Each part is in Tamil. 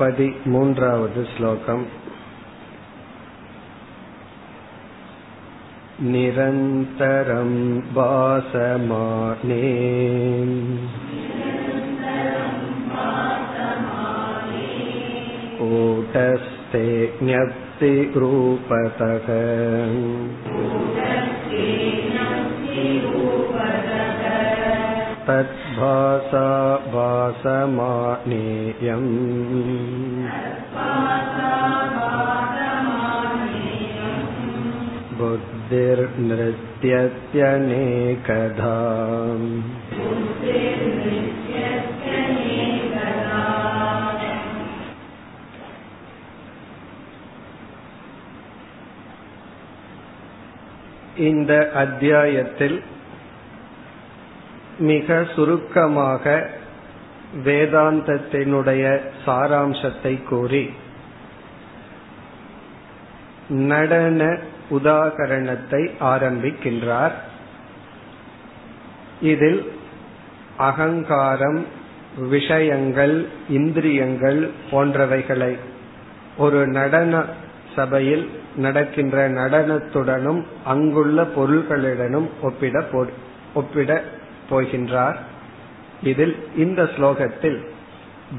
पतिमून्त्रावद् श्लोकम् निरन्तरं वासमाने कूटस्ते ज्ञप्तिरूपतः तत् तद्भासा भासमानेयम् बुद्धिर्नृत्यत्यनेकधा இந்த அத்தியாயத்தில் மிக சுருக்கமாக வேதாந்தத்தினுடைய சாராம்சத்தை கூறி நடன உதாகரணத்தை ஆரம்பிக்கின்றார். இதில் அகங்காரம் விஷயங்கள் இந்திரியங்கள் போன்றவைகளை ஒரு நடன சபையில் நடக்கின்ற நடனத்துடனும் அங்குள்ள பொருள்களுடனும் ஒப்பிட ஒப்பிட போகின்றார். இதில் இந்த ஸ்லோகத்தில்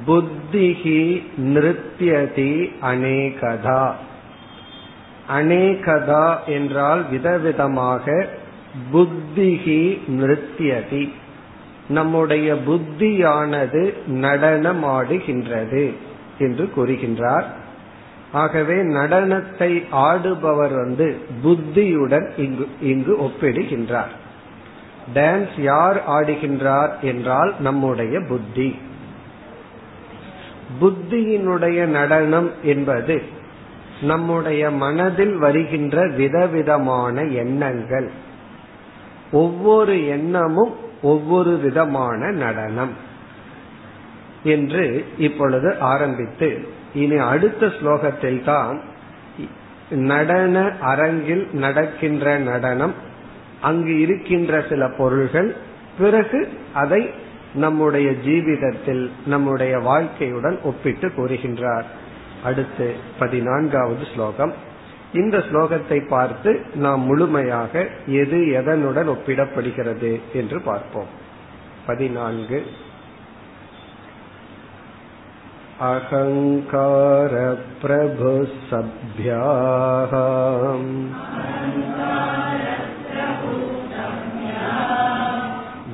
புத்திகி நிருத்தியதி அநேகதா. அநேகதா என்றால் விதவிதமாக புத்திகி நிருத்தியதி நம்முடைய புத்தியானது நடனமாடுகின்றது என்று கூறுகின்றார். ஆகவே நடனத்தை ஆடுபவர் வந்து புத்தியுடன் இங்கு இங்கு ஒப்பிடுகின்றார். டான்ஸ் யார் ஆடுகின்றார் என்றால் நம்முடைய புத்தி. புத்தியினுடைய நடனம் என்பது நம்முடைய மனதில் வருகின்ற விதவிதமான எண்ணங்கள். ஒவ்வொரு எண்ணமும் ஒவ்வொரு விதமான நடனம் என்று இப்பொழுது ஆரம்பித்து இனி அடுத்த ஸ்லோகத்தில் தான் நடன அரங்கில் நடக்கின்ற நடனம் அங்கு இருக்கின்ற சில பொருள்கள் பிறகு அதை நம்முடைய ஜீவிதத்தில் நம்முடைய வாழ்க்கையுடன் ஒப்பிட்டு கூறுகின்றார் அடுத்து பதினான்காவது ஸ்லோகம் இந்த ஸ்லோகத்தை பார்த்து நாம் முழுமையாக எது எதனுடன் ஒப்பிடப்படுகிறது என்று பார்ப்போம் பதினான்கு अहङ्कारप्रभुसभ्याः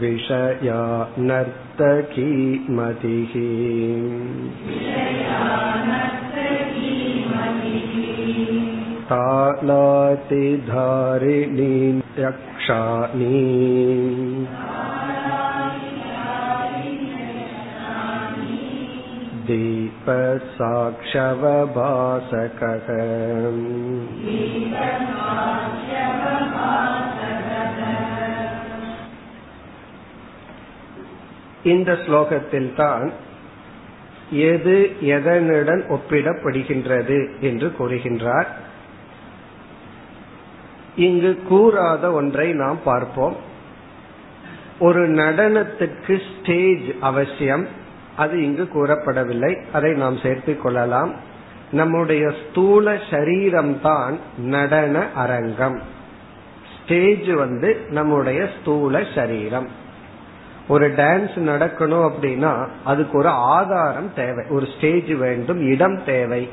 विषया नर्तकी मतिः तालातिधारिणी यक्षाणी दीपसाक्षवभासकः இந்த ஸ்லோகத்தில் தான் எது எதனுடன் ஒப்பிடப்படுகின்றது என்று கூறுகின்றார் இங்கு கூறாத ஒன்றை நாம் பார்ப்போம் ஒரு நடனத்திற்கு ஸ்டேஜ் அவசியம் அது இங்கு கூறப்படவில்லை. அதை நாம் சேர்த்துக் கொள்ளலாம். நம்முடைய ஸ்தூல சரீரம்தான் நடன அரங்கம். ஸ்டேஜ் வந்து நம்முடைய ஸ்தூல சரீரம். ஒரு டான்ஸ் நடக்கணும் அப்படின்னா அதுக்கு ஒரு ஆதாரம் தேவை. ஒரு ஸ்டேஜ் வேண்டும் இடம் தேவை.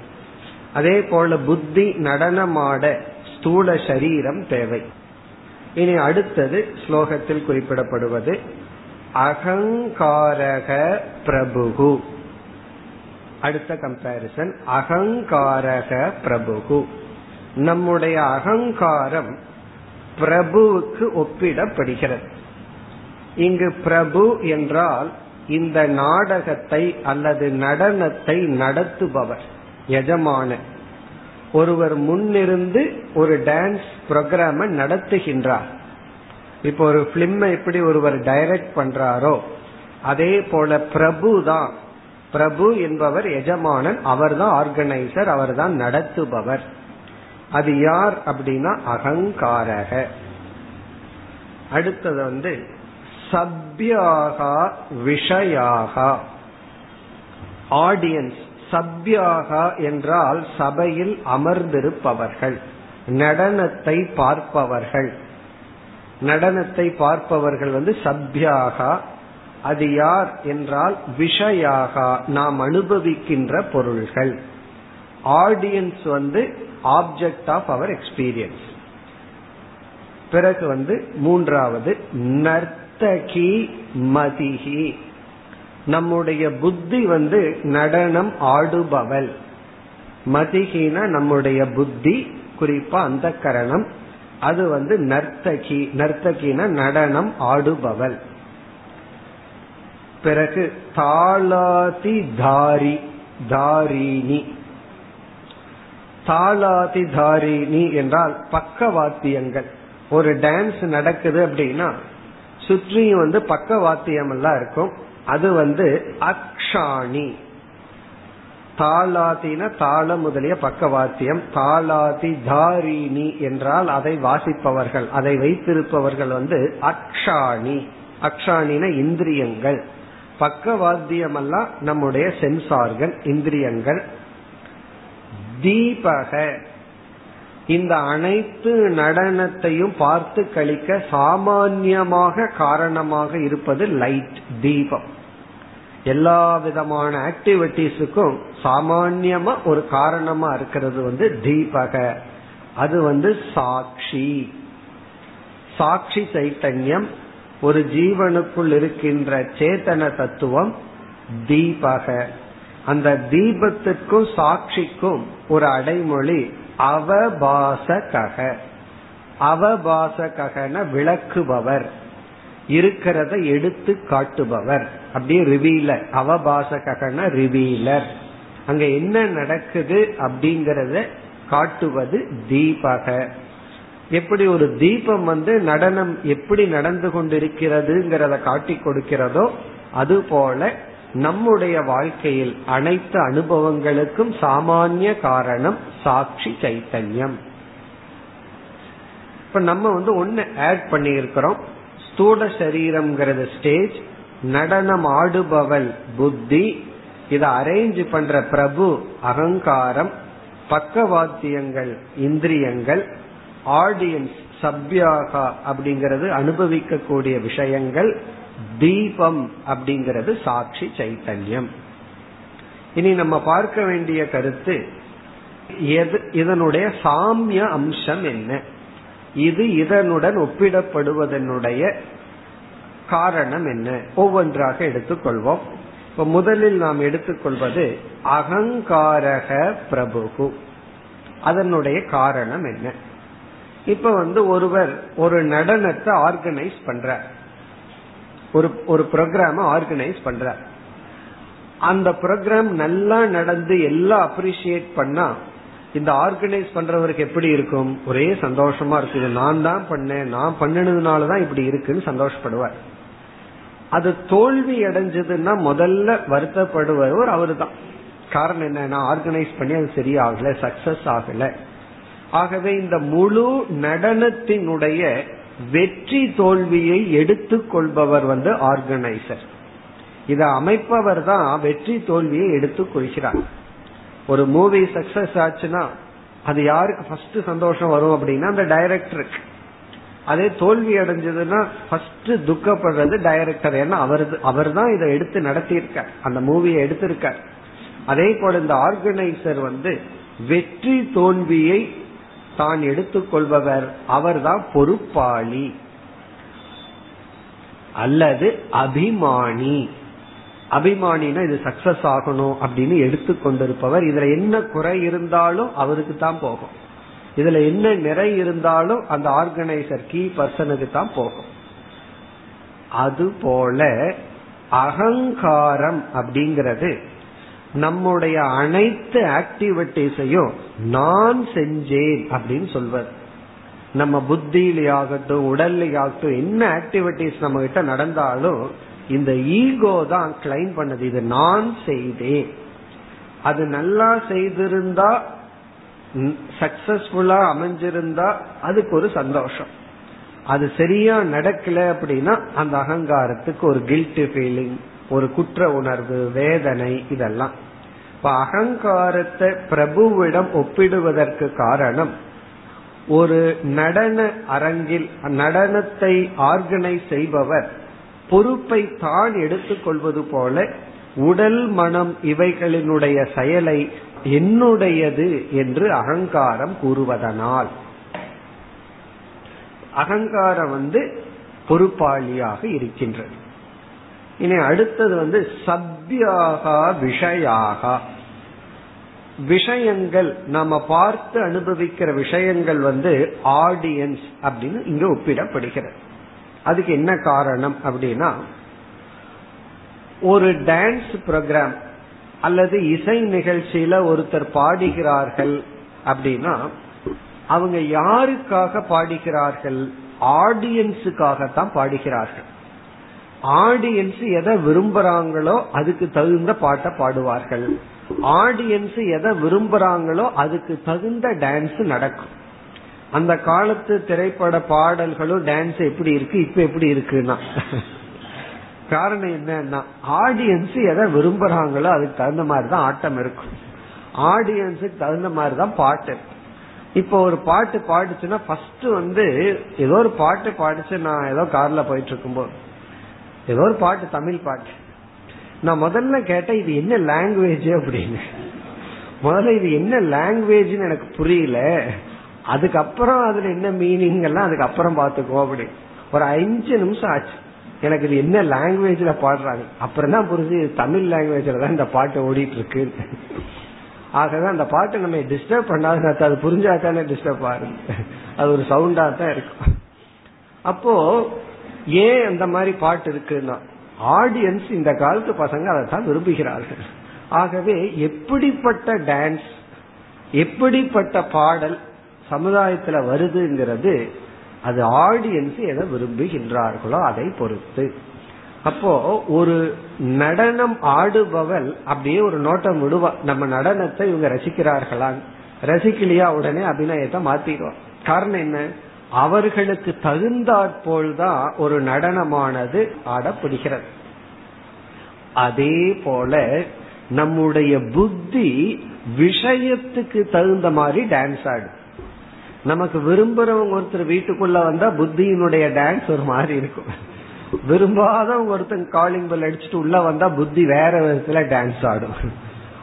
அதே போல புத்தி நடனமாட ஸ்தூல சரீரம் தேவை. இனி அடுத்தது ஸ்லோகத்தில் குறிப்பிடப்படுவது அகங்காரக பிரபுகு. அடுத்த கம்பாரிசன் அகங்காரக பிரபுகு. நம்முடைய அகங்காரம் பிரபுவுக்கு ஒப்பிடப்படுகிறது. இங்கு பிரபு என்றால் இந்த நாடகத்தை அல்லது நடனத்தை நடத்துபவர் எஜமான ஒருவர் முன்னிருந்து ஒரு டான்ஸ் புரோகிராம நடத்துகின்றார். இப்போ ஒரு பிலிம் எப்படி ஒருவர் டைரக்ட் பண்றாரோ அதே போல பிரபு தான். பிரபு என்பவர் எஜமானன் அவர் தான் ஆர்கனைசர் அவர் தான் நடத்துபவர். அது யார் அப்படின்னா அகங்காரக. அடுத்தது வந்து சப்யாகா விஷயாகா. ஆடியன்ஸ் சப்யாகா என்றால் சபையில் அமர்ந்திருப்பவர்கள் நடனத்தை பார்ப்பவர்கள். நடனத்தை பார்ப்பவர்கள் வந்து சப்யாகா அது யார் என்றால் விஷயாகா நாம் அனுபவிக்கின்ற பொருள்கள். ஆடியன்ஸ் வந்து ஆப்ஜெக்ட் ஆஃப் அவர் எக்ஸ்பீரியன்ஸ் பிறகு வந்து மூன்றாவது நர்த்தகி மதிஹி. நம்முடைய புத்தி வந்து நடனம் ஆடுபவள். மதிகின நம்முடைய புத்தி குறிப்பா அந்த கரணம். அது வந்து நர்த்தகி நர்த்தகின நடனம் ஆடுபவள். பிறகு தாளாதி தாரி தாரிணி. தாளாதி தாரிணி என்றால் பக்கவாத்தியங்கள். ஒரு டான்ஸ் நடக்குது அப்படின்னா சுற்றியும் வந்து பக்கவாத்தியம் எல்லாம் இருக்கும். அது வந்து அக்ஷாணி. தாளாதின தாள முதலிய பக்கவாத்தியம். தாளாதி தாரிணி என்றால் அதை வாசிப்பவர்கள் அதை வைத்திருப்பவர்கள் வந்து அக்ஷாணி. அக்ஷாணின இந்திரியங்கள். பக்கவாத்தியம் எல்லாம் நம்முடைய சென்சார்கள் இந்திரியங்கள். தீபக. இந்த அனைத்து நடனத்தையும் பார்த்து கழிக்க சாமான்யமாக காரணமாக இருப்பது லைட் தீபம். எல்லா விதமான ஆக்டிவிட்டிஸுக்கும் சாமான்யமா ஒரு காரணமா இருக்கிறது வந்து தீபக. அது வந்து சாட்சி. சாட்சி சைத்தன்யம் ஒரு ஜீவனுக்குள் இருக்கின்ற சேத்தன தத்துவம் தீபக. அந்த தீபத்திற்கும் சாட்சிக்கும் ஒரு அடைமொழி அவபாசக அவபாசகன விளக்குபவர். இருக்கிறத எடுத்து காட்டுபவர். அப்படியே ரிவீலர் அவபாசகன ரிவீலர் அங்க என்ன நடக்குது அப்படிங்கறத காட்டுவது தீபக. எப்படி ஒரு தீபம் வந்து நடனம் எப்படி நடந்து கொண்டிருக்கிறதுங்கிறத காட்டி கொடுக்கிறதோ அதுபோல நம்முடைய வாழ்க்கையில் அனைத்து அனுபவங்களுக்கும் சாமானிய காரணம் சாட்சி சைத்தன்யம். இப்ப நம்ம வந்து ஒன்னு ஆட் பண்ணி இருக்கிறோம் ஸ்தூல சரீரம்ங்கிறது ஸ்டேஜ் நடனம் ஆடுபவள் புத்தி இதை அரேஞ்ச் பண்ற பிரபு அகங்காரம் பக்கவாத்தியங்கள் இந்திரியங்கள் ஆடியன்ஸ் சப்யாகா அப்படிங்கிறது அனுபவிக்கக்கூடிய விஷயங்கள் தீபம் அப்படிங்கிறது சாட்சி சைத்தன்யம். இனி நம்ம பார்க்க வேண்டிய கருத்து இதனுடைய சாமிய அம்சம் என்ன? இது இதனுடன் ஒப்பிடப்படுவதனுடைய காரணம் என்ன? ஒவ்வொன்றாக எடுத்துக்கொள்வோம். இப்ப முதலில் நாம் எடுத்துக்கொள்வது அகங்காரக பிரபுகு. அதனுடைய காரணம் என்ன? இப்ப வந்து ஒருவர் ஒரு நடனத்தை ஆர்கனைஸ் பண்ற ஒரு ஒரு ப்ரோக்ராம ஆர்கனைஸ் பண்ற அந்த ப்ரோக்ராம் நல்லா நடந்து எல்லாம் அப்ரிசியேட் பண்ணா இந்த ஆர்கனைஸ் பண்றவருக்கு எப்படி இருக்கும்? ஒரே சந்தோஷமா இருக்குது நான் தான் பண்ணேன் நான் பண்ணினதுனாலதான் இப்படி இருக்குன்னு சந்தோஷப்படுவார். அது தோல்வி அடைஞ்சதுன்னா முதல்ல வருத்தப்படுவர் அவர் தான் காரணம் என்ன? நான் ஆர்கனைஸ் பண்ணி அது சரியாகல சக்சஸ் ஆகல. ஆகவே இந்த முழு நடனத்தினுடைய வெற்றி தோல்வியை எடுத்துக்கொள்பவர் வந்து ஆர்கனைசர். இதை அமைப்பவர் தான் வெற்றி தோல்வியை எடுத்துக் கொள்கிறார். ஒரு மூவி சக்சஸ் ஆச்சுன்னா அது யாருக்கு ஃபர்ஸ்ட் சந்தோஷம் வரும் அப்படின்னா அந்த டைரக்டருக்கு அதே தோல்வி அடைஞ்சதுன்னா ஃபர்ஸ்ட் துக்கப்படுறது டைரக்டர் ஏன்னா அவர் அவர் தான் இதை எடுத்து நடத்தியிருக்கார். அந்த மூவியை எடுத்திருக்கார். அதே போல இந்த ஆர்கனைசர் வந்து வெற்றி தோல்வியை தான் எடுத்துக்கொள்பவர். அவர்தான் பொறுப்பாளி. அல்லது அபிமானி. அபிமானினா இது சக்சஸ் ஆகணும் அப்படின்னு எடுத்துக்கொண்டிருப்பவர். இதுல என்ன குறை இருந்தாலும் அவருக்கு தான் போகும். இதுல என்ன நிறை இருந்தாலும் அந்த ஆர்கனைசர் கீ பர்சனுக்கு தான் போகும். அதுபோல அகங்காரம் அப்படிங்கிறது நம்முடைய அனைத்து ஆக்டிவிட்டிஸையும் நான் செஞ்சேன் அப்படின்னு சொல்வது. நம்ம புத்தியிலேயாகட்டும் உடல்லையாகட்டும் என்ன ஆக்டிவிட்டிஸ் நம்ம கிட்ட நடந்தாலும் இந்த ஈகோ தான் கிளைம் பண்ணது. இது நான் செய்தேன். அது நல்லா செய்திருந்தா சக்சஸ்ஃபுல்லா அமைஞ்சிருந்தா அதுக்கு ஒரு சந்தோஷம். அது சரியா நடக்கல அப்படின்னா அந்த அகங்காரத்துக்கு ஒரு கில்ட் ஃபீலிங் ஒரு குற்ற உணர்வு வேதனை இதெல்லாம். இப்ப அகங்காரத்தை பிரபுவிடம் ஒப்பிடுவதற்கு காரணம் ஒரு நடன அரங்கில் நடனத்தை ஆர்கனைஸ் செய்பவர் பொறுப்பை தான் எடுத்துக்கொள்வது போல உடல் மனம் இவைகளினுடைய செயலை என்னுடையது என்று அகங்காரம் கூறுவதனால். அகங்காரம் வந்து பொறுப்பாளியாக இருக்கின்றது. இனி அடுத்தது வந்து சப்யாகா விஷயாகா. விஷயங்கள் நாம பார்த்து அனுபவிக்கிற விஷயங்கள் வந்து ஆடியன்ஸ் அப்படின்னு இங்க ஒப்பிடப்படுகிறது. அதுக்கு என்ன காரணம் அப்படின்னா ஒரு டான்ஸ் ப்ரோக்ராம் அல்லது இசை நிகழ்ச்சியில ஒருத்தர் பாடுகிறார்கள் அப்படின்னா அவங்க யாருக்காக பாடுகிறார்கள்? ஆடியன்ஸுக்காகத்தான் பாடுகிறார்கள். ஆடியன்ஸ் எதை விரும்புறாங்களோ அதுக்கு தகுந்த பாட்டை பாடுவார்கள். ஆடியன்ஸ் எதை விரும்புறாங்களோ அதுக்கு தகுந்த டான்ஸ் நடக்கும். அந்த காலத்து திரைப்பட பாடல்களும் டான்ஸ் எப்படி இருக்கு இப்ப எப்படி இருக்குன்னா. காரணம் என்னன்னா ஆடியன்ஸ் எதை விரும்புறாங்களோ அதுக்கு தகுந்த மாதிரி தான் ஆட்டம் இருக்கும். ஆடியன்ஸுக்கு தகுந்த மாதிரி தான் பாட்டு. இப்போ ஒரு பாட்டு பாடுச்சுன்னா ஃபர்ஸ்ட் வந்து ஏதோ ஒரு பாட்டு பாடிச்சு நான் ஏதோ கார்ல போயிட்டு இருக்கும்போது ஏதோ ஒரு பாட்டு தமிழ் பாட்டு. நான் முதல்ல கேட்டேன் இது என்ன லாங்குவேஜ் அப்படின்னு. முதல்ல இது என்ன லாங்குவேஜ்னு எனக்கு புரியல. அதுக்கப்புறம் அதுல என்ன மீனிங் எல்லாம் அதுக்கப்புறம் பாத்துக்கோ அப்படி. ஒரு அஞ்சு நிமிஷம் ஆச்சு. எனக்கு இது என்ன லாங்குவேஜ்ல பாடுறாங்க? அப்புறம் தான் புரிஞ்சு தமிழ் லாங்குவேஜ்ல தான் இந்த பாட்டு ஓடிட்டு இருக்கு ஆகவே அந்த பாட்டு நம்ம டிஸ்டர்ப் பண்ணாத அது புரிஞ்சா தானே டிஸ்டர்ப் ஆகும் அது ஒரு சவுண்டா தான் இருக்கும். அப்போ ஏன் அந்த மாதிரி பாட்டு இருக்குன்னா ஆடியன்ஸ் இந்த காலத்து பசங்க அதை தான் விரும்புகிறார்கள். ஆகவே எப்படிப்பட்ட டான்ஸ் எப்படிப்பட்ட பாடல் சமுதாயத்துல வருதுங்கிறது அது ஆடியன்ஸ் எதை விரும்புகின்றார்களோ அதை பொறுத்து. அப்போ ஒரு நடனம் ஆடுபவள் அப்படியே ஒரு நோட்டம் விடுவா. நம்ம நடனத்தை இவங்க ரசிக்கிறார்களான் ரசிக்கலையா உடனே அபிநயத்தை மாத்திடுவோம் காரணம் என்ன? அவர்களுக்கு தகுந்தாற்போல் தான் ஒரு நடனமானது ஆடப்படுகிறது. அதே போல நம்முடைய புத்தி விஷயத்துக்கு தகுந்த மாதிரி டான்ஸ் ஆடும். நமக்கு விரும்புறவங்க ஒருத்தர் வீட்டுக்குள்ள வந்தா புத்தியினுடைய டான்ஸ் ஒரு மாதிரி இருக்கும். விரும்பாதவங்க ஒருத்தன் காலிங் பெல் அடிச்சுட்டு உள்ள வந்தா புத்தி வேற விதத்துல டான்ஸ் ஆடும்.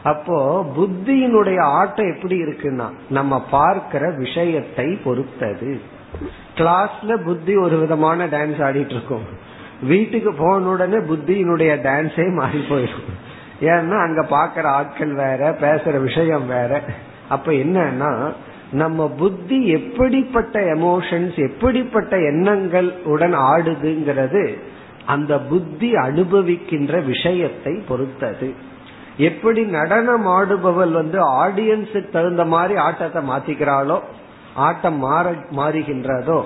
அப்போ புத்தியினுடைய ஆட்டம் எப்படி இருக்குன்னா நம்ம பார்க்கிற விஷயத்தை பொறுத்தது. கிளாஸ்ல புத்தி ஒரு விதமான டான்ஸ் ஆடிட்டு இருக்கும். வீட்டுக்கு போன உடனே புத்தியினுடைய டான்ஸே மாறி போயிடும். ஏன்னா அங்க பாக்குற ஆட்கள் வேற பேசுற விஷயம் வேற. அப்ப என்னன்னா நம்ம புத்தி எப்படிப்பட்ட எமோஷன்ஸ் எப்படிப்பட்ட எண்ணங்கள் உடன் ஆடுதுங்கிறது அந்த புத்தி அனுபவிக்கின்ற விஷயத்தை பொறுத்தது. எப்படி நடனம் ஆடுபவள் வந்து ஆடியன்ஸுக்கு தகுந்த மாதிரி ஆட்டத்தை மாத்திக்கிறாளோ ஆட்டம் மாற மாறுகின்றதோ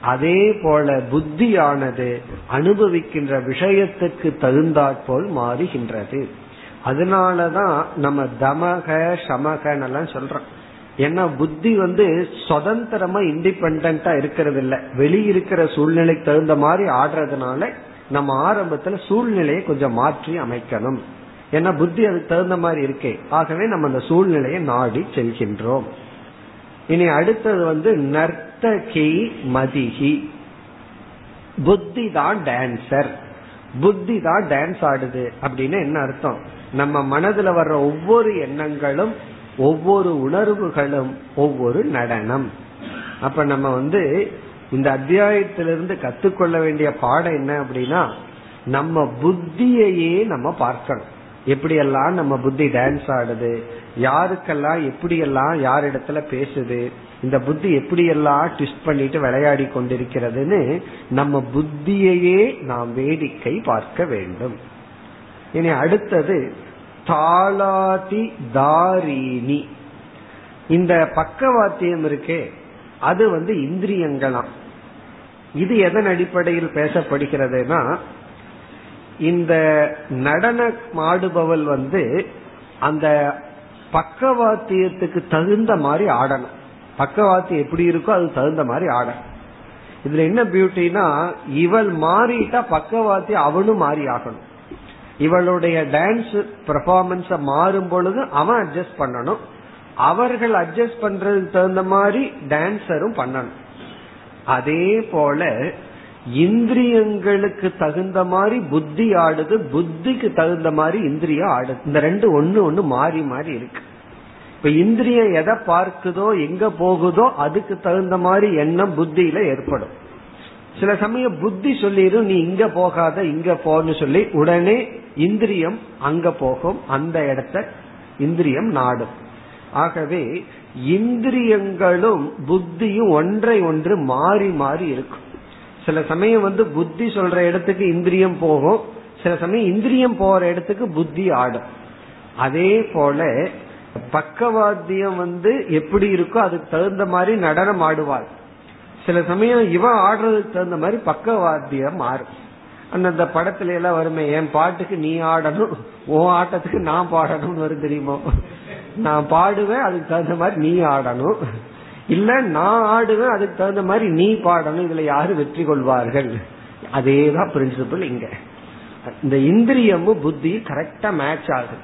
அதே போல புத்தியானது அனுபவிக்கின்ற விஷயத்துக்கு தகுந்தாற்போல் மாறுகின்றது. அதனாலதான் நம்ம தமக சமகன்னெல்லாம் சொல்றோம். ஏன்னா புத்தி வந்து சுதந்திரமா இண்டிபெண்டா இருக்கிறது இல்ல வெளியிருக்கிற சூழ்நிலைக்கு தகுந்த மாதிரி ஆடுறதுனால நம்ம ஆரம்பத்துல சூழ்நிலையை கொஞ்சம் மாற்றி அமைக்கணும். ஏன்னா புத்தி அதுக்கு தகுந்த மாதிரி இருக்கே. ஆகவே நம்ம அந்த சூழ்நிலையை நாடி செல்கின்றோம். இனி அடுத்தது வந்து நர்த்தகி மதிகி. புத்தி தான் டான்சர் புத்தி தான் டான்ஸ் ஆடுது அப்படின்னு என்ன அர்த்தம்? நம்ம மனதுல வர்ற ஒவ்வொரு எண்ணங்களும் ஒவ்வொரு உணர்வுகளும் ஒவ்வொரு நடனம். அப்ப நம்ம வந்து இந்த அத்தியாயத்திலிருந்து கத்துக்கொள்ள வேண்டிய பாடம் என்ன அப்படின்னா நம்ம புத்தியையே நம்ம பார்க்கணும். எப்படியெல்லாம் நம்ம புத்தி டான்ஸ் ஆடுது யாருக்கெல்லாம் எப்படியெல்லாம் யார் இடத்துல பேசுது இந்த புத்தி எப்படியெல்லாம் ட்விஸ்ட் பண்ணிட்டு விளையாடி கொண்டிருக்கிறதுன்னு நம்ம புத்தியையே நாம் வேடிக்கை பார்க்க வேண்டும். இனி அடுத்தது தாளாதி தாரிணி. இந்த பக்கவாத்தியம் இருக்கே அது வந்து இந்திரியங்களாம். இது எதன் அடிப்படையில் பேசப்படுகிறதுனா இந்த நடன ஆடுபவள் வந்து அந்த பக்கவாத்தியத்துக்கு தகுந்த மாதிரி ஆடணும். பக்கவாத்தியம் எப்படி இருக்கோ அது தகுந்த மாதிரி ஆடணும். இதுல என்ன பியூட்டினா இவள் மாறிட்டா பக்கவாத்தியம் அவனும் மாறி ஆகணும். இவளுடைய டான்ஸ் பெர்ஃபார்மன்ஸ மாறும் பொழுது அவன் அட்ஜஸ்ட் பண்ணணும். அவர்கள் அட்ஜஸ்ட் பண்றதுக்கு தகுந்த மாதிரி டான்சரும் பண்ணணும். அதே போல இந்திரியங்களுக்கு தகுந்த மாதிரி புத்தி ஆடுது புத்திக்கு தகுந்த மாதிரி இந்திரியம் ஆடுது. இந்த ரெண்டு ஒன்னு ஒண்ணு மாறி மாறி இருக்கு. இப்ப இந்திரியம் எதை பார்க்குதோ எங்க போகுதோ அதுக்கு தகுந்த மாதிரி எண்ணம் புத்தியில ஏற்படும். சில சமயம் புத்தி சொல்லிடும் நீ இங்க போகாத இங்க போன்னு சொல்லி உடனே இந்திரியம் அங்க போகும் அந்த இடத்த இந்திரியம் நாடும். ஆகவே இந்திரியங்களும் புத்தியும் ஒன்றை ஒன்று மாறி மாறி இருக்கும். சில சமயம் வந்து புத்தி சொல்ற இடத்துக்கு இந்திரியம் போகும் சில சமயம் இந்திரியம் போற இடத்துக்கு புத்தி ஆடும். அதே போல பக்கவாத்தியம் வந்து எப்படி இருக்கோ அதுக்கு தகுந்த மாதிரி நடனம் ஆடுவாள். சில சமயம் இவன் ஆடுறதுக்கு தகுந்த மாதிரி பக்கவாத்தியம் மாறும் அந்தந்த படத்துல எல்லாம் வருமே என் பாட்டுக்கு நீ ஆடணும் உன் ஆட்டத்துக்கு நான் பாடணும்னு வரும் தெரியுமோ? நான் பாடுவேன் அதுக்கு தகுந்த மாதிரி நீ ஆடணும். இல்ல நான் ஆடுவேன் அதுக்கு தகுந்த மாதிரி நீ பாடணும் இதுல யாரு வெற்றி கொள்வார்கள்? அதேதான் பிரின்சிபல் இங்க. இந்த இந்திரியமும் புத்தி கரெக்டா மேட்ச் ஆகுது.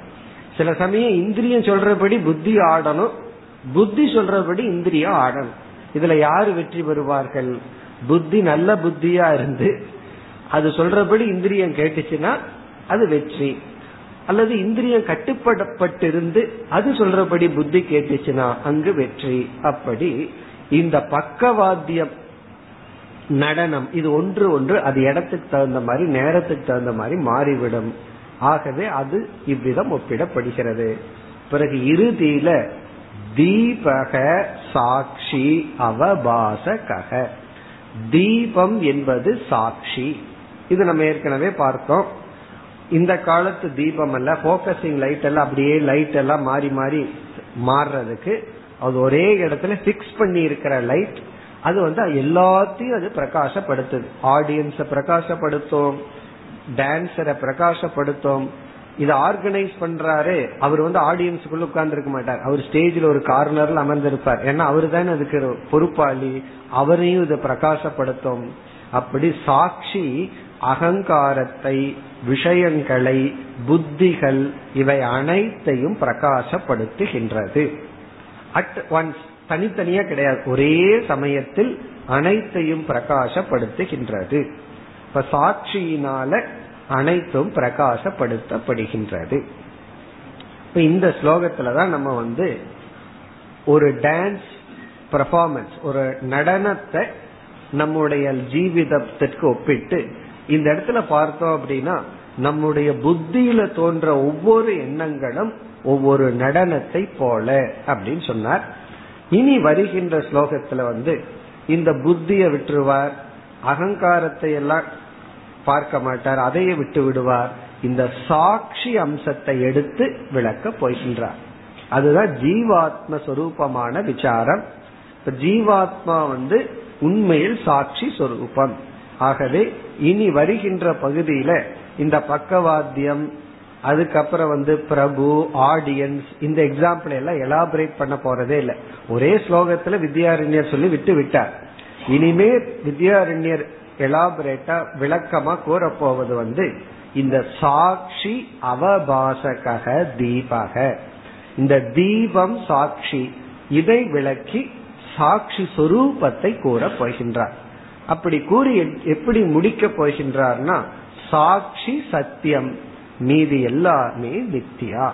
சில சமயம் இந்திரியம் சொல்றபடி புத்தி ஆடணும் புத்தி சொல்றபடி இந்திரியம் ஆடணும். இதுல யாரு வெற்றி பெறுவார்கள்? புத்தி நல்ல புத்தியா இருந்து அது சொல்றபடி இந்திரியம் கேட்டுச்சுன்னா அது வெற்றி. அல்லது இந்திரியம் கட்டுப்படப்பட்டிருந்து அது சொல்றபடி புத்தி கேட்டுச்சுன்னா அங்கு வெற்றி. அப்படி இந்த பக்கவாத்தியம் நடனம் இது ஒன்று ஒன்று அது இடத்துக்கு தகுந்த மாதிரி நேரத்துக்கு தகுந்த மாதிரி மாறிவிடும். ஆகவே அது இவ்விதம் ஒப்பிடப்படுகிறது. பிறகு இறுதியில தீபக சாட்சி அவபாசக தீபம் என்பது சாட்சி. இது நம்ம ஏற்கனவே பார்த்தோம். இந்த காலத்து தீபம் அல்ல போக்கசிங் லைட் எல்லாம் அப்படியே லைட் எல்லாம் மாறி மாறி மாறுறதுக்கு அது ஒரே இடத்துல பிக்ஸ் பண்ணி இருக்கிற லைட் அது வந்து எல்லாத்தையும் அது பிரகாசப்படுத்துது. ஆடியன்ஸ பிரகாசப்படுத்தும். டான்சரை பிரகாசப்படுத்தும். இதை ஆர்கனைஸ் பண்றாரு அவர் வந்து ஆடியன்ஸுக்குள்ள உட்கார்ந்து இருக்க மாட்டார். அவர் ஸ்டேஜில் ஒரு கார்னர்ல அமர்ந்திருப்பார். ஏன்னா அவரு தானே அதுக்கு பொறுப்பாளி. அவரையும் இதை பிரகாசப்படுத்தும். அப்படி சாட்சி அகங்காரத்தை விஷயங்களை புத்திகள் இவை அனைத்தையும் பிரகாசப்படுத்துகின்றது. அட் ஒன்ஸ் தனித்தனியா கிடையாது. ஒரே சமயத்தில் அனைத்தையும் பிரகாசப்படுத்துகின்றது. இப்ப சாட்சியினால அனைத்தும் பிரகாசப்படுத்தப்படுகின்றது. இப்ப இந்த ஸ்லோகத்துலதான் நம்ம வந்து ஒரு டான்ஸ் பர்ஃபார்மன்ஸ் ஒரு நடனத்தை நம்முடைய ஜீவிதத்திற்கு ஒப்பிட்டு இந்த இடத்துல பார்த்தோம் அப்படின்னா நம்முடைய புத்தியில தோன்ற ஒவ்வொரு எண்ணங்களும் ஒவ்வொரு நடனத்தை போல அப்படின்னு சொன்னார். இனி வருகின்ற ஸ்லோகத்துல வந்து இந்த புத்திய விட்டுருவார் அகங்காரத்தை எல்லாம் பார்க்க மாட்டார் அதையே விட்டு விடுவார். இந்த சாட்சி அம்சத்தை எடுத்து விளக்க போகின்றார். அதுதான் ஜீவாத்ம சொரூபமான விசாரம். இப்ப ஜீவாத்மா வந்து உண்மையில் சாட்சி சொரூபம். ஆகவே இனி வருகின்ற பகுதியில இந்த பக்கவாத்தியம் அதுக்கப்புறம் வந்து பிரபு ஆடியன்ஸ் இந்த எக்ஸாம்பிள் எல்லாம் எலாபரேட் பண்ண போறதே இல்லை. ஒரே ஸ்லோகத்துல வித்யாரண்யர் சொல்லி விட்டு விட்டார். இனிமே வித்யாரண்யர் எலாபரேட்டா விளக்கமா கூறப்போவது வந்து இந்த சாட்சி அவபாசக தீபக. இந்த தீபம் சாட்சி இதை விளக்கி சாட்சி சொரூபத்தை கூற போகின்றார். அப்படி கூறி எப்படி முடிக்க போகின்றார்னா சாட்சி சத்தியம் மீதி எல்லாமே நித்தியா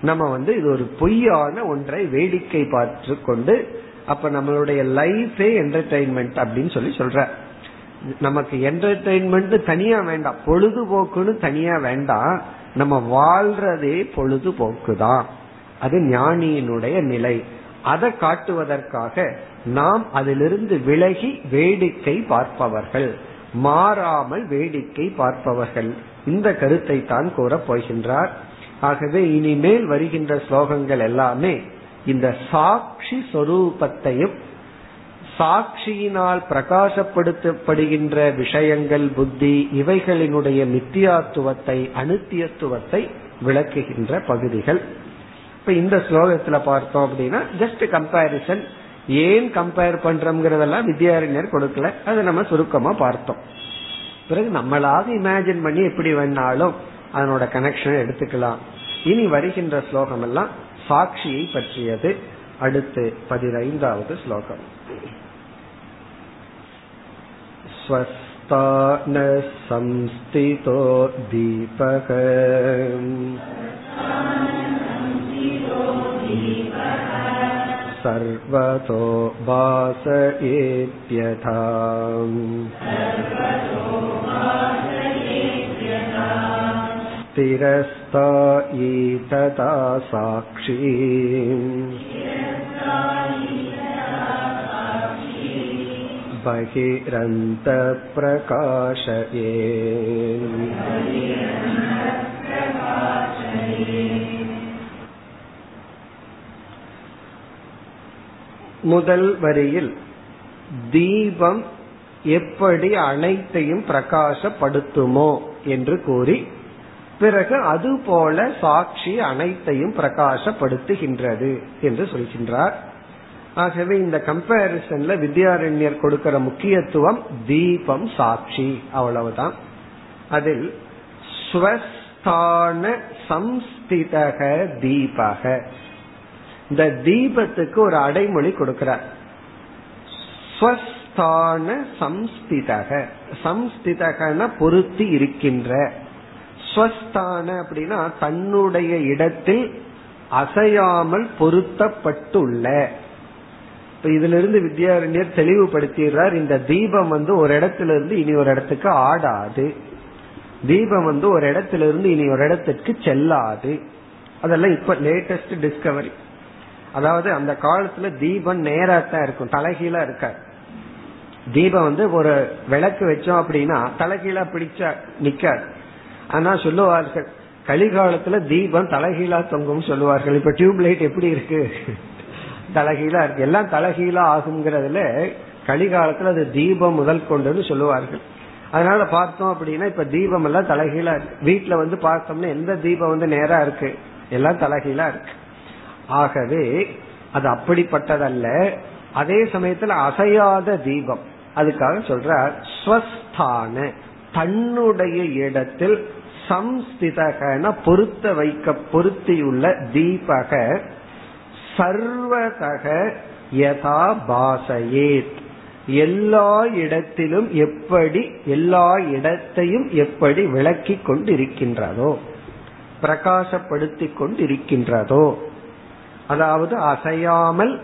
நம்ம வந்து இது ஒரு பொய்யான ஒன்றை வேடிக்கை பார்த்து கொண்டு அப்ப நம்மளுடைய லைஃபே என்டர்டைன்மெண்ட் அப்படின்னு சொல்லி சொல்ற. நமக்கு என்டர்டைன்மெண்ட் தனியா வேண்டாம். பொழுதுபோக்குன்னு தனியா வேண்டாம். நம்ம வாழ்றதே பொழுதுபோக்கு தான் அது ஞானியினுடைய நிலை. அதை காட்டுவதற்காக நாம் அதிலிருந்து விலகி வேடிக்கை பார்ப்பவர்கள் மாறாமல் வேடிக்கை பார்ப்பவர்கள். இந்த கருத்தை தான் கூறப் போகின்றார். ஆகவே இனிமேல் வருகின்ற ஸ்லோகங்கள் எல்லாமே இந்த சாட்சி சொரூபத்தையும் சாட்சியினால் பிரகாசப்படுத்தப்படுகின்ற விஷயங்கள் புத்தி இவைகளினுடைய நித்தியாத்துவத்தை அனுத்தியத்துவத்தை விளக்குகின்ற பகுதிகள். இப்ப இந்த ஸ்லோகத்துல பார்த்தோம் அப்படின்னா ஜஸ்ட் கம்பேரிசன் ஏன் கம்பேர் பண்றோம்ங்கிறதெல்லாம் வித்யாரண்யர் கொடுக்கல. அதை நம்ம சுருக்கமா பார்த்தோம். பிறகு நம்மளாவது இமேஜின் பண்ணி எப்படி வேணாலும் அதனோட கனெக்ஷன் எடுத்துக்கலாம். இனி வருகின்ற ஸ்லோகம் எல்லாம் சாட்சியை பற்றியது. அடுத்து பதினைந்தாவது ஸ்லோகம். स्वस्थानः संस्थितो दीपः सर्वतो भासयेत्यथा स्थिरस्थायी तथा साक्षी बहिरन्तप्रकाशये முதல் வரியில் தீபம் எப்படி அனைத்தையும் பிரகாசப்படுத்துமோ என்று கூறி பிறகு அதுபோல சாட்சி அனைத்தையும் பிரகாசப்படுத்துகின்றது என்று சொல்கின்றார் ஆகவே இந்த கம்பேரிசன்ல வித்யாரண்யர் கொடுக்கிற முக்கியத்துவம் தீபம் சாட்சி. அவ்வளவுதான். அதில் ஸ்வஸ்தான சம்ஸ்திதக தீபக. இந்த தீபத்துக்கு ஒரு அடைமொழி கொடுக்கிறார். ஸ்வஸ்தான சம்ஸ்திதக. சம்ஸ்திதகன பொருத்தி இருக்கின்ற. ஸ்வஸ்தான அப்படின்னா தன்னுடைய இடத்தில் அசையாமல் பொருத்தப்பட்டுள்ள. இதுல இருந்து வித்யாரண்யர் தெளிவுபடுத்திடுறார் இந்த தீபம் வந்து ஒரு இடத்துல இருந்து இனி ஒரு இடத்துக்கு ஆடாது. தீபம் வந்து ஒரு இடத்துல இருந்து இனி ஒரு இடத்துக்கு செல்லாது. அதெல்லாம் இப்ப லேட்டஸ்ட் டிஸ்கவரி அதாவது அந்த காலத்துல தீபம் நேராத்தான் இருக்கும் தலைகீழா இருக்காது. தீபம் வந்து ஒரு விளக்கு வச்சோம் அப்படின்னா தலைகீழா பிடிச்சா நிக்காது. ஆனா சொல்லுவார்கள் கலிகாலத்துல தீபம் தலைகீழா தொங்கும் சொல்லுவார்கள். இப்ப டியூப் லைட் எப்படி இருக்கு? தலைகீழா இருக்கு எல்லாம் தலைகீழா ஆகுங்கிறதுல கலிகாலத்துல அது தீபம் முதல் கொண்டுன்னு சொல்லுவார்கள். அதனால பார்த்தோம் அப்படின்னா இப்ப தீபம் எல்லாம் தலகீழா இருக்கு. வீட்டுல வந்து பார்த்தோம்னா எந்த தீபம் வந்து நேரா இருக்கு? எல்லாம் தலகீழா இருக்கு. ஆகவே அது அப்படிப்பட்டதல்ல. அதே சமயத்துல அசையாத தீபம். அதுக்காக சொல்ற ஸ்வஸ்தான தன்னுடைய இடத்தில் சம்ஸ்திதகன பொருத்த வைக்க பொருத்தியுள்ள தீபக சர்வதக யதா பாசையேத். எல்லா இடத்திலும் எப்படி எல்லா இடத்தையும் எப்படி விளக்கி கொண்டிருக்கின்றதோ பிரகாசப்படுத்தி கொண்டிருக்கின்றதோ அதாவது அசையாமல்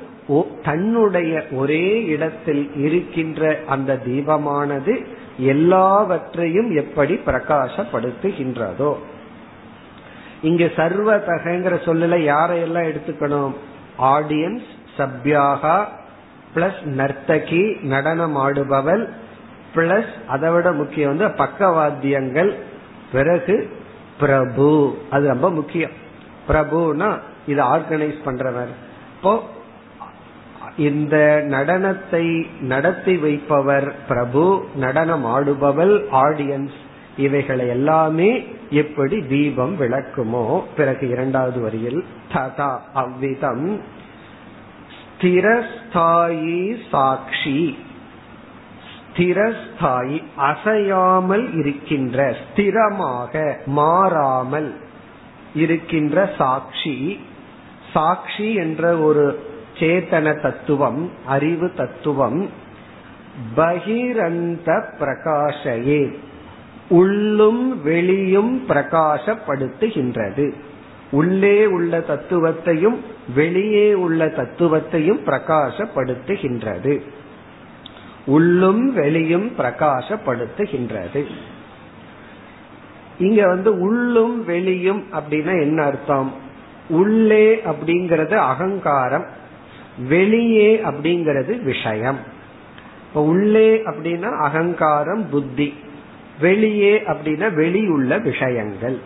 தன்னுடைய ஒரே இடத்தில் இருக்கின்ற அந்த தீபமானது எல்லாவற்றையும் எப்படி பிரகாசப்படுத்துகின்றதோ. இங்க சர்வதகங்கிற சொல்லல யாரையெல்லாம் எடுத்துக்கணும்? ஆடியன்ஸ் சப்யாகா பிளஸ் நர்த்தகி நடனம் ஆடுபவள் பிளஸ் அதை விட முக்கியம் வந்து பக்கவாத்தியங்கள் பிறகு பிரபு. அது ரொம்ப முக்கியம். பிரபுனா இது ஆர்கனைஸ் பண்றவர். இப்போ இந்த நடனத்தை நடத்தி வைப்பவர் பிரபு நடனம் ஆடுபவள் ஆடியன்ஸ் இவைகளை எல்லாமே எப்படி தீபம் விளக்குமோ பிறகு இரண்டாவது வரியில் ததா அவ்விதம் ஸ்திரஸ்தாயி சாட்சி. ஸ்திரஸ்தாயி அசையாமல் இருக்கின்ற ஸ்திரமாக மாறாமல் இருக்கின்ற சாட்சி. சாட்சி என்ற ஒரு சேத்தன தத்துவம் அறிவு தத்துவம் பகிரந்த பிரகாஷையே. உள்ளும் வெளியும் பிரகாசப்படுத்துகின்றது. உள்ளே உள்ள தத்துவத்தையும் வெளியே உள்ள தத்துவத்தையும் பிரகாசப்படுத்துகின்றது. உள்ளும் வெளியும் பிரகாசப்படுத்துகின்றது. இங்க வந்து உள்ளும் வெளியும் அப்படின்னா என்ன அர்த்தம்? உள்ளே அப்படிங்கறது அகங்காரம் வெளியே அப்படிங்கிறது விஷயம். இப்ப உள்ளே அப்படின்னா அகங்காரம் புத்தி. வெளியே அப்படின்னா வெளியுள்ள விஷயங்கள்.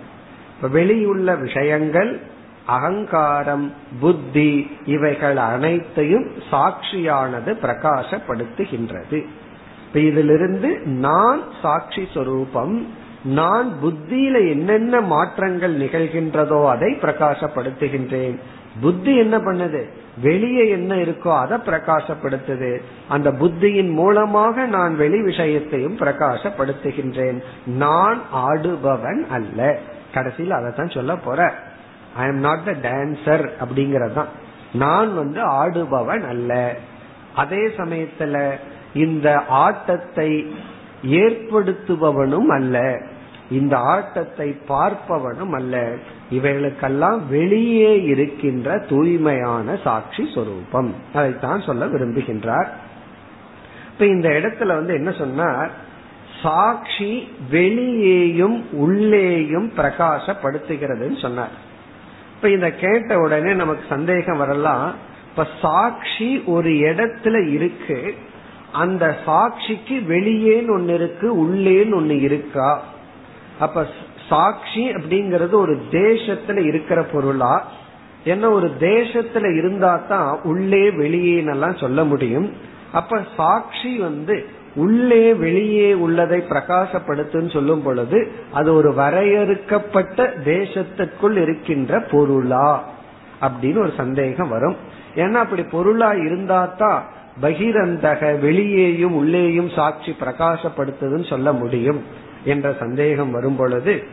வெளியுள்ள விஷயங்கள் அகங்காரம் புத்தி இவைகள் அனைத்தையும் சாட்சியானது பிரகாசப்படுத்துகின்றது. இப்ப இதிலிருந்து நான் சாட்சி சொரூபம் நான் புத்தியில என்னென்ன மாற்றங்கள் நிகழ்கின்றதோ அதை பிரகாசப்படுத்துகின்றேன். புத்தி என்ன பண்ணுது? வெளியே என்ன இருக்கோ அதை பிரகாசப்படுத்துது. அந்த புத்தியின் மூலமாக நான் வெளி விஷயத்தையும் பிரகாசப்படுத்துகின்றேன். நான் ஆடுபவன் அல்ல. கடைசியில் அதை தான் சொல்ல போற. I am not the dancer அப்படிங்கறதான் நான் வந்து ஆடுபவன் அல்ல. அதே சமயத்துல இந்த ஆட்டத்தை ஏற்படுத்துபவனும் அல்ல. இந்த ஆட்டத்தை பார்ப்பவனும் அல்ல. இவைகளுக்கெல்லாம் வெளியே இருக்கின்ற தூய்மையான சாட்சி சொரூபம். அதைத்தான் சொல்ல விரும்புகின்றார். இப்ப இந்த இடத்துல வந்து என்ன சொன்னார்? சாட்சி வெளியேயும் உள்ளேயும் பிரகாசப்படுத்துகிறதுன்னு சொன்னார். இப்ப இந்த கேட்ட உடனே நமக்கு சந்தேகம் வரலாம். இப்ப சாட்சி ஒரு இடத்துல இருக்கு. அந்த சாட்சிக்கு வெளியேன்னு ஒன்னு இருக்கு உள்ளேன்னு ஒன்னு இருக்கா? அப்ப சாட்சி அப்படிங்கறது ஒரு தேசத்துல இருக்கிற பொருளா? என்ன ஒரு தேசத்துல இருந்தா தான் உள்ளே வெளியேன்னெல்லாம் சொல்ல முடியும். அப்ப சாட்சி வந்து உள்ளே வெளியே உள்ளதை பிரகாசப்படுத்துன்னு சொல்லும் பொழுது அது ஒரு வரையறுக்கப்பட்ட தேசத்திற்குள் இருக்கின்ற பொருளா? அப்படின்னு ஒரு சந்தேகம் வரும். ஏன்னா அப்படி பொருளா இருந்தா தான் பகிரந்தக வெளியேயும் உள்ளேயும் சாட்சி பிரகாசப்படுத்துதுன்னு சொல்ல முடியும். என்ற சந்தேகம் வரும் பொழுது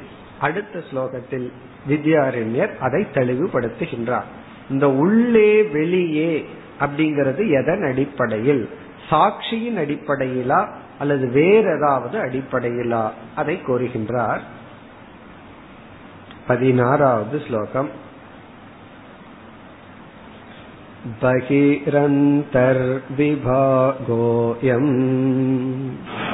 அடுத்த ஸ்லோகத்தில் வித்யாரண்யர் அதை தெளிவுபடுத்துகின்றார் இந்த உள்ளே வெளியே அப்படிங்கிறது எதன் அடிப்படையில் சாட்சியின் அடிப்படையிலா அல்லது வேற ஏதாவது அடிப்படையிலா அதை கோருகின்றார் பதினாறாவது ஸ்லோகம் बहिरन्तर्विभागोऽयम्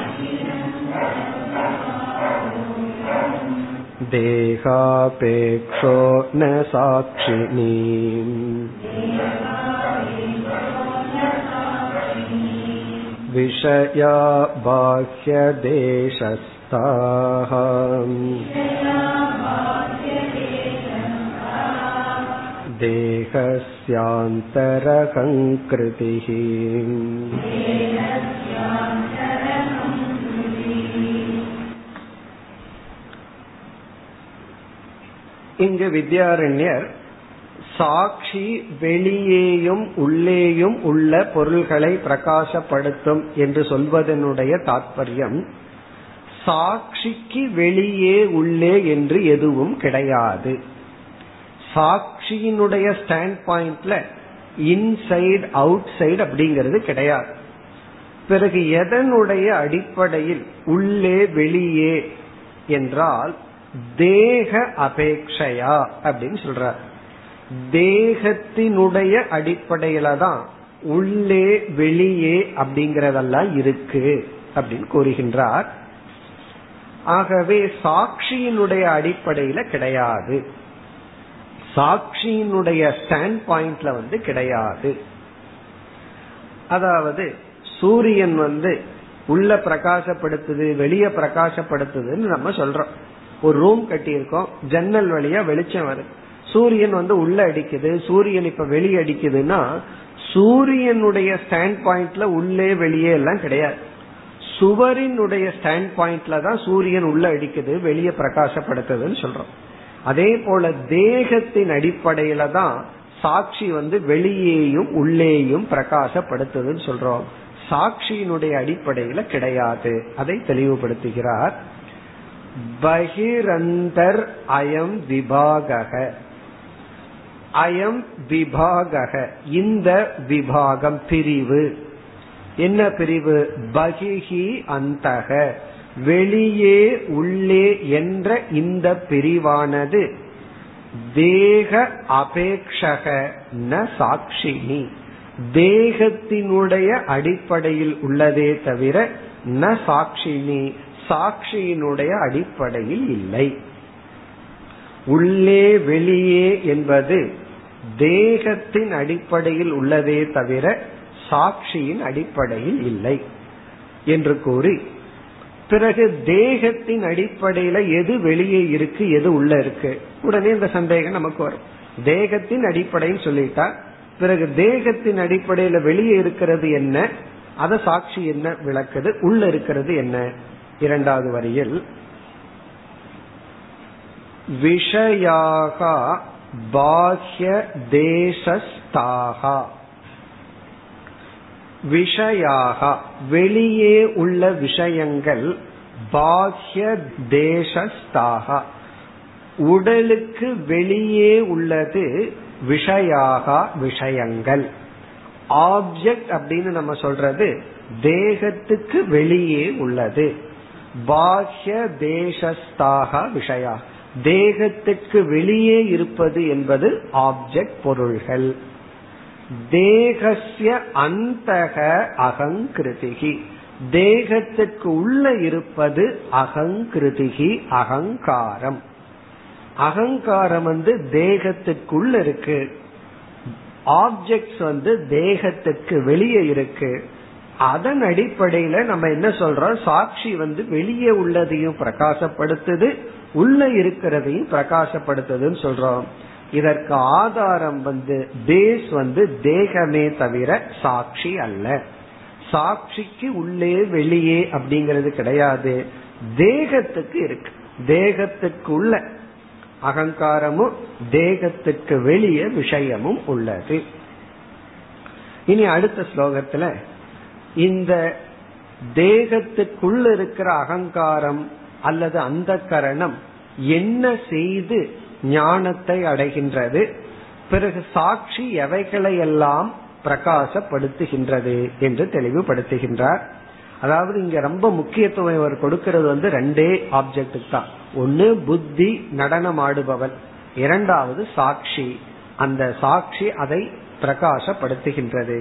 देहापेक्षो न साक्षिणी विषया बाह्यदेशस्थाः देहस्यान्तरकङ्कृतिः இங்கு வித்யாரண்யர் சாட்சி வெளியேயும் உள்ளேயும் உள்ள பொருள்களை பிரகாசப்படுத்தும் என்று சொல்வதனுடைய தாற்பயம் சாட்சிக்கு வெளியே உள்ளே என்று எதுவும் கிடையாது. சாட்சியினுடைய ஸ்டாண்ட் பாயிண்ட்ல இன்சைட் அவுட் சைடு அப்படிங்கிறது கிடையாது. பிறகு எதனுடைய அடிப்படையில் உள்ளே வெளியே என்றால் தேக அபேக்ஷையா அப்படின்னு சொல்றார். தேகத்தினுடைய அடிப்படையில தான் உள்ளே வெளியே அப்படிங்கறதெல்லாம் இருக்கு அப்படின்னு கூறுகின்றார். ஆகவே சாட்சியினுடைய அடிப்படையில கிடையாது. சாட்சியினுடைய ஸ்டாண்ட் பாயிண்ட்ல வந்து கிடையாது. அதாவது சூரியன் வந்து உள்ள பிரகாசப்படுத்துது வெளியே பிரகாசப்படுத்துதுன்னு நம்ம சொல்றோம். ஒரு ரூம் கட்டியிருக்கோம். ஜன்னல் வழியா வெளிச்சம் வருது. சூரியன் வந்து உள்ள அடிக்குது. சூரியன் இப்ப வெளியே அடிக்குதுன்னா சூரியனுடைய ஸ்டாண்ட் பாயிண்ட்ல உள்ளே வெளியே எல்லாம் கிடையாது. சுவரினுடைய ஸ்டாண்ட் பாயிண்ட்ல தான் சூரியன் உள்ள அடிக்குது வெளியே பிரகாசப்படுத்துதுன்னு சொல்றோம். அதே போல தேகத்தின் அடிப்படையில தான் சாட்சி வந்து வெளியேயும் உள்ளேயும் பிரகாசப்படுத்துதுன்னு சொல்றோம். சாட்சியினுடைய அடிப்படையில கிடையாது. அதை தெளிவுபடுத்துகிறார் பகிரந்தர் அயம் விபாகக. அயம் விபாகக. இந்த விபாகம் பிரிவு. என்ன பிரிவு? பகிஹி அந்தக. வெளியே உள்ளே என்ற இந்த பிரிவானது. தேக அபேக்ஷக. ந சாட்சினி தேகத்தினுடைய அடிப்படையில் உள்ளதே தவிர ந சாட்சினி சாட்சியினுடைய அடிப்படையில் இல்லை. உள்ளே வெளியே என்பது தேகத்தின் அடிப்படையில் உள்ளதே தவிர சாட்சியின் அடிப்படையில் இல்லை என்று கூறி பிறகு தேகத்தின் அடிப்படையில எது வெளியே இருக்கு எது உள்ள இருக்கு? உடனே இந்த சந்தேகம் நமக்கு வரும். தேகத்தின் அடிப்படைன்னு சொல்லிட்டா பிறகு தேகத்தின் அடிப்படையில வெளியே இருக்கிறது என்ன? அத சாட்சி என்ன விளக்குது? உள்ள இருக்கிறது என்ன? இரண்டாவது வரியில் விஷயாக பாஹ்ய தேசஸ்தாகா. விஷயாக வெளியே உள்ள விஷயங்கள் பாஹ்ய தேசஸ்தாகா. உடலுக்கு வெளியே உள்ளது விஷயாக விஷயங்கள். ஆப்ஜெக்ட் அப்படின்னு நம்ம சொல்றது தேகத்துக்கு வெளியே உள்ளது. பாஹ்ய தேசஸ்தாக விஷயா. தேகத்துக்கு வெளியே இருப்பது என்பது ஆப்ஜெக்ட் பொருள்கள். தேகசிய அந்தக அகங்கிருதிகி தேகத்துக்கு உள்ள இருப்பது அகங்கிருதிகி அகங்காரம். அகங்காரம் வந்து தேகத்துக்குள்ள இருக்கு. ஆப்ஜெக்ட்ஸ் வந்து தேகத்துக்கு வெளியே இருக்கு. அதன் அடிப்படையில நம்ம என்ன சொல்றோம்? சாட்சி வந்து வெளியே உள்ளதையும் பிரகாசப்படுத்துது உள்ள இருக்கிறதையும் பிரகாசப்படுத்துதுன்னு சொல்றோம். இதற்கு ஆதாரம் வந்து பேஸ் வந்து தேகமே தவிர சாட்சி அல்ல. சாட்சிக்கு உள்ளே வெளியே அப்படிங்கிறது கிடையாது. தேகத்துக்கு இருக்கு. தேகத்துக்கு உள்ள அகங்காரமும் தேகத்துக்கு வெளியே விஷயமும் உள்ளது. இனி அடுத்த ஸ்லோகத்துல இந்த தேகத்துக்குள்ள இருக்கிற அகங்காரம் அல்லது அந்த கரணம் என்ன செய்து ஞானத்தை அடைகின்றது? பிறகு சாட்சி எவைகளை எல்லாம் பிரகாசப்படுத்துகின்றது என்று தெளிவுபடுத்துகின்றார். அதாவது இங்க ரொம்ப முக்கியத்துவம் அவர் கொடுக்கிறது வந்து ரெண்டே ஆப்ஜெக்ட் தான். ஒன்னு புத்தி நடனம் ஆடுபவன் இரண்டாவது சாட்சி. அந்த சாட்சி அதை பிரகாசப்படுத்துகின்றது.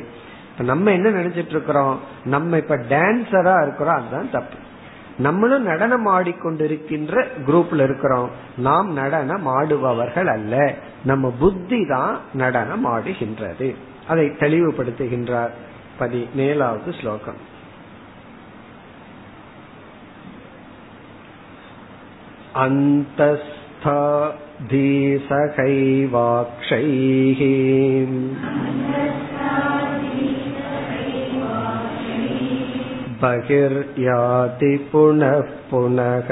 நம்ம என்ன நினைச்சிட்டு இருக்கிறோம் நம்ம இப்ப டான்சரா இருக்கிறோம் அதுதான் தப்பு நம்மளும் நடனம் ஆடிக்கொண்டிருக்கின்ற குரூப்ல இருக்கிறோம் நாம் நடனம் ஆடுபவர்கள் அல்ல நம்ம புத்தி தான் நடனம் ஆடுகின்றது அதை தெளிவுபடுத்துகின்றார் பதி மேலாவது ஸ்லோகம் अन्तस्थाधीसखैवाक्षैः बहिर्याति पुनः पुनः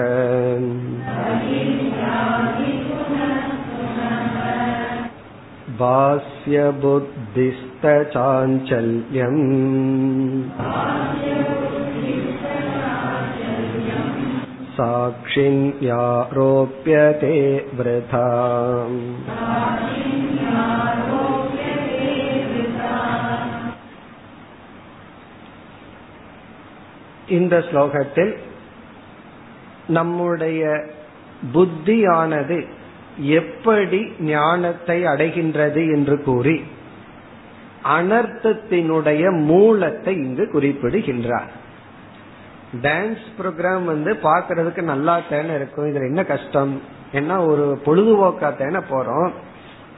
भास्यबुद्धिस्तचाञ्चल्यम् साक्षिण्यारोप्यते वृथा இந்த ஸ்லோகத்தில் நம்முடைய புத்தியானது எப்படி ஞானத்தை அடைகின்றது என்று கூறி அனர்த்தத்தினுடைய மூலத்தை இங்கு குறிப்பிடுகின்றார். டான்ஸ் ப்ரோக்ராம் வந்து பாக்குறதுக்கு நல்லா தேன இருக்கும். இதுல என்ன கஷ்டம்? என்ன ஒரு பொழுதுபோக்கா தேன போறோம்.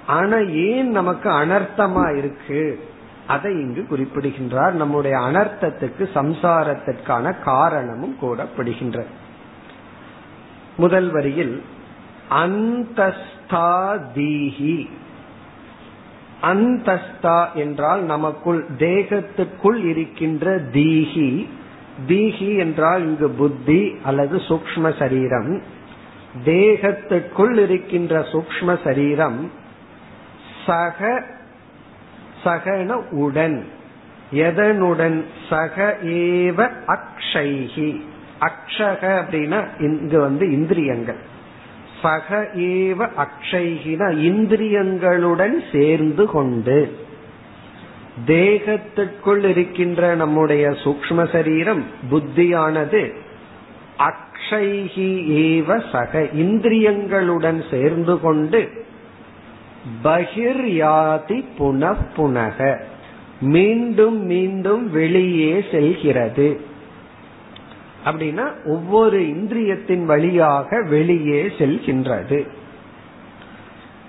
ஆனா ஏன் நமக்கு அனர்த்தமா இருக்கு? அதை இங்கு குறிப்பிடுகின்றார். நம்முடைய அனர்த்தத்துக்கு சம்சாரத்திற்கான காரணமும் கூறப்படுகின்ற முதல் வரியில் அந்தஸ்தாதீஹி அந்தஸ்தா என்றால் நமக்குள் தேகத்துக்குள் இருக்கின்ற தீஹி. தீஹி என்றால் இங்கு புத்தி அல்லது சூக்ம சரீரம். தேகத்துக்குள் இருக்கின்ற சூக்ம சரீரம் சக சகன உடன். எதனுடன்? சக ஏவ அக்ஷைஹி. அக்ஷக அப்படின்னா இங்கு வந்து இந்திரியங்கள். சக ஏவ அக்ஷைகினா இந்திரியங்களுடன் சேர்ந்து கொண்டு. தேகத்திற்குள் இருக்கின்ற நம்முடைய சூக்ம சரீரம் புத்தியானது அக்ஷைகி ஏவ சக இந்திரியங்களுடன் சேர்ந்து கொண்டு பகிர் யாதி புனக. மீண்டும் மீண்டும் வெளியே செல்கிறது. அப்படின்னா ஒவ்வொரு இந்திரியத்தின் வழியாக வெளியே செல்கின்றது.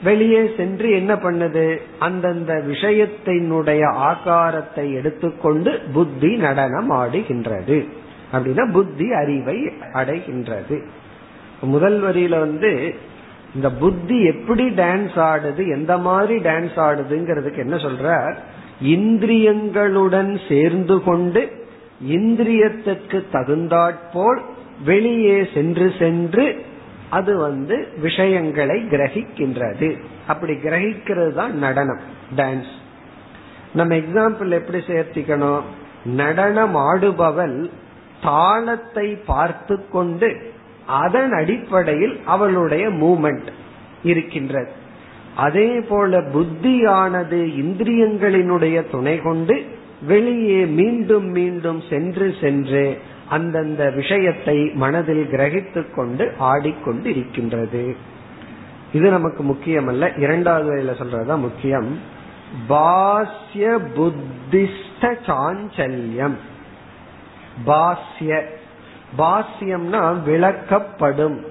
வெளியே சென்று என்ன பண்ணுது? அந்தந்த விஷயத்தினுடைய ஆகாரத்தை எடுத்துக்கொண்டு புத்தி நடனம் ஆடுகின்றது அப்படின்னா புத்தி அறிவை அடைகின்றது. முதல் வரியில வந்து இந்த புத்தி எப்படி டான்ஸ் ஆடுது எந்த மாதிரி டான்ஸ் ஆடுதுங்கிறதுக்கு என்ன சொல்ற? இந்திரியங்களுடன் சேர்ந்து கொண்டு இந்திரியத்திற்கு தகுந்தாற்போல் வெளியே சென்று சென்று அது வந்து விஷயங்களை கிரகிக்கின்றது. அப்படி கிரகிக்கிறது தான் நடனம் டான்ஸ் நம்ம எக்ஸாம்பிள் எப்படி சேர்த்திக்கணும்? நடனம் ஆடுபவள் தாளத்தை பார்த்து கொண்டு அதன் அடிப்படையில் அவளுடைய மூமெண்ட் இருக்கின்றது. அதே போல புத்தியானது இந்திரியங்களினுடைய துணை கொண்டு வெளியே மீண்டும் மீண்டும் சென்று சென்று அந்தந்த விஷயத்தை மனதில் கிரகித்து கொண்டு ஆடிக்கொண்டு இருக்கின்றது இது நமக்கு முக்கியம் அல்ல இரண்டாவது வரையில சொல்றதுதான் முக்கியம். பாஸ்ய புத்திஸ்ட சாஞ்சல்யம். பாஸ்ய பாஸ்யம்னா விளக்கப்படும்.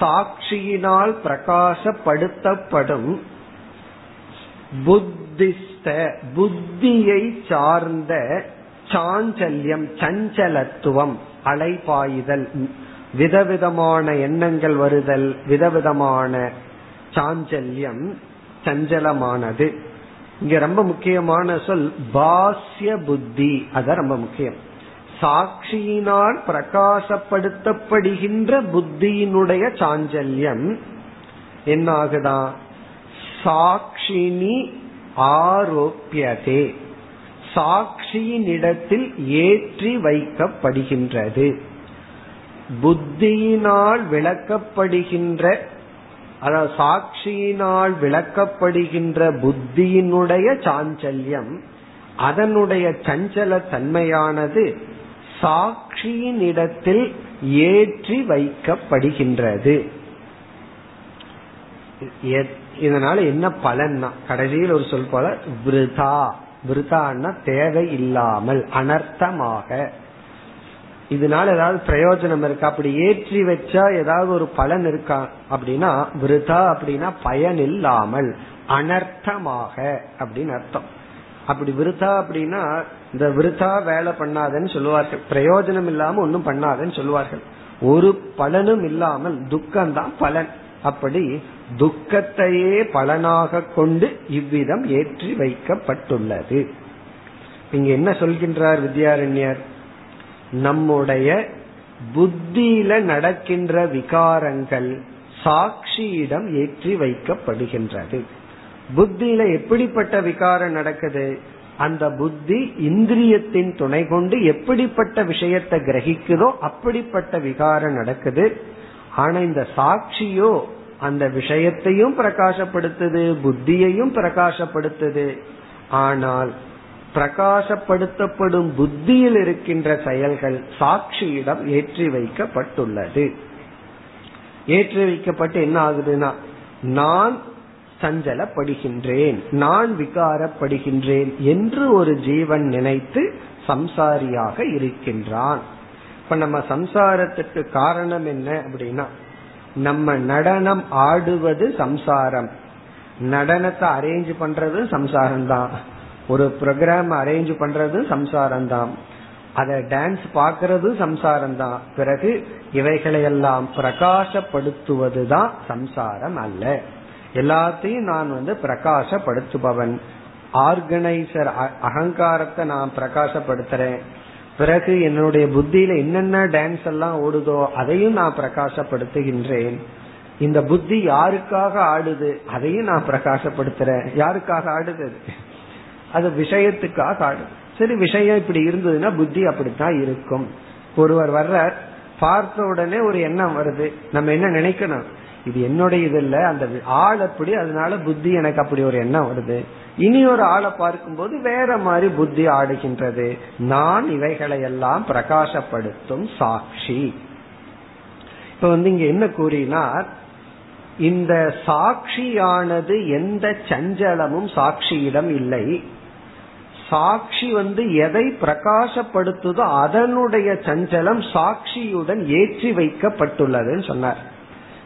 சாட்சியினால் பிரகாசப்படுத்தப்படும். புத்திஸ்த புத்தியை சார்ந்த சாஞ்சல்யம் சஞ்சலத்துவம் அலைபாயுதல் விதவிதமான எண்ணங்கள் வருதல் விதவிதமான சாஞ்சல்யம் சஞ்சலமானது. இங்க ரொம்ப முக்கியமான சொல் பாஸ்ய புத்தி. அத ரொம்ப முக்கியம். சாட்சியினால் பிரகாசப்படுத்தப்படுகின்ற புத்தியினுடைய சாஞ்சல்யம் என்னாகுதா? சாட்சினி ஆரோப்பியதே. சாட்சியினிடத்தில் ஏற்றி வைக்கப்படுகின்றது. புத்தியினால் விளக்கப்படுகின்ற அதாவது சாட்சியினால் விளக்கப்படுகின்ற புத்தியினுடைய சாஞ்சல்யம் அதனுடைய சஞ்சல தன்மையானது சாட்சியின் இடத்தில் ஏற்றி வைக்கப்படுகின்றது. இதனால என்ன பலன்னா கடைசியில் ஒரு சொல் போல விருதா. விருதான்னா தேவை இல்லாமல் அனர்த்தமாக. இதனால ஏதாவது பிரயோஜனம் இருக்கா? அப்படி ஏற்றி வச்சா ஏதாவது ஒரு பலன் இருக்கா? அப்படின்னா விருதா அப்படின்னா பயன் இல்லாமல் அனர்த்தமாக அப்படின்னு அர்த்தம். அப்படி விருதா அப்படின்னா இந்த விருதா வேலை பண்ணாதன்னு சொல்லுவார்கள். பிரயோஜனம் இல்லாம ஒன்னும் பண்ணாதன்னு சொல்லுவார்கள். ஒரு பலனும் இல்லாமல் துக்கம்தான் பலன். அப்படி துக்கத்தையே பலனாக கொண்டு இவ்விதம் ஏற்றி வைக்கப்பட்டுள்ளது. இங்க என்ன சொல்கின்றார் வித்யாரண்யர்? நம்முடைய புத்தியில நடக்கின்ற விகாரங்கள் சாட்சியிடம் ஏற்றி வைக்கப்படுகின்றது. புத்தியில எப்படிப்பட்ட விகாரம் நடக்குது? அந்த புத்தி இந்திரியத்தின் துணை கொண்டு எப்படிப்பட்ட விஷயத்தை கிரகிக்குதோ அப்படிப்பட்ட விகாரம் நடக்குது. ஆனா இந்த சாட்சியோ அந்த விஷயத்தையும் பிரகாசப்படுத்துது புத்தியையும் பிரகாசப்படுத்துது. ஆனால் பிரகாசப்படுத்தப்படும் புத்தியில் இருக்கின்ற செயல்கள் சாட்சியிடம் ஏற்றி வைக்கப்பட்டுள்ளது. ஏற்றி வைக்கப்பட்டு என்ன ஆகுதுன்னா நான் சஞ்சலப்படுகின்றேன். நான் விகாரப்படுகின்றேன் என்று ஒரு ஜீவன் நினைத்து சம்சாரியாக இருக்கின்றான். இப்ப நம்ம சம்சாரத்துக்கு காரணம் என்ன அப்படின்னா நம்ம நடனம் ஆடுவது சம்சாரம். நடனத்தை அரேஞ்ச் பண்றது சம்சாரம் தான் ஒரு ப்ரோக்ராம் அரேஞ்ச் பண்றது சம்சாரம் தான் அத டான்ஸ் பாக்குறது சம்சாரம் தான் பிறகு இவைகளையெல்லாம் பிரகாசப்படுத்துவதுதான் சம்சாரம் அல்ல. எல்லாத்தையும் நான் வந்து பிரகாசப்படுத்துபவன். ஆர்கனைசர் அகங்காரத்தை நான் பிரகாசப்படுத்துறேன். பிறகு என்னுடைய புத்தியில என்னென்ன டான்ஸ் எல்லாம் ஓடுதோ அதையும் நான் பிரகாசப்படுத்துகின்றேன். இந்த புத்தி யாருக்காக ஆடுது அதையும் நான் பிரகாசப்படுத்துறேன். யாருக்காக ஆடுது அது? விஷயத்துக்காக ஆடுது. சரி விஷயம் இப்படி இருந்ததுன்னா புத்தி அப்படித்தான் இருக்கும். ஒருவர் வர்ற பார்த்த உடனே ஒரு எண்ணம் வருது. நம்ம என்ன நினைக்கணும்? இது என்னுடைய இது இல்ல அந்த ஆள் அப்படி அதனால புத்தி எனக்கு அப்படி ஒரு எண்ணம் வருது. இனி ஒரு ஆளை பார்க்கும்போது வேற மாதிரி புத்தி ஆடுகின்றது. நான் இவைகளை எல்லாம் பிரகாசப்படுத்தும் சாட்சி. இப்ப வந்து இங்க என்ன கூறினார்? இந்த சாட்சியானது எந்த சஞ்சலமும் சாட்சியிடம் இல்லை. சாட்சி வந்து எதை பிரகாசப்படுத்துதோ அதனுடைய சஞ்சலம் சாட்சியுடன் ஏற்றி வைக்கப்பட்டுள்ளதுன்னு சொன்னார்.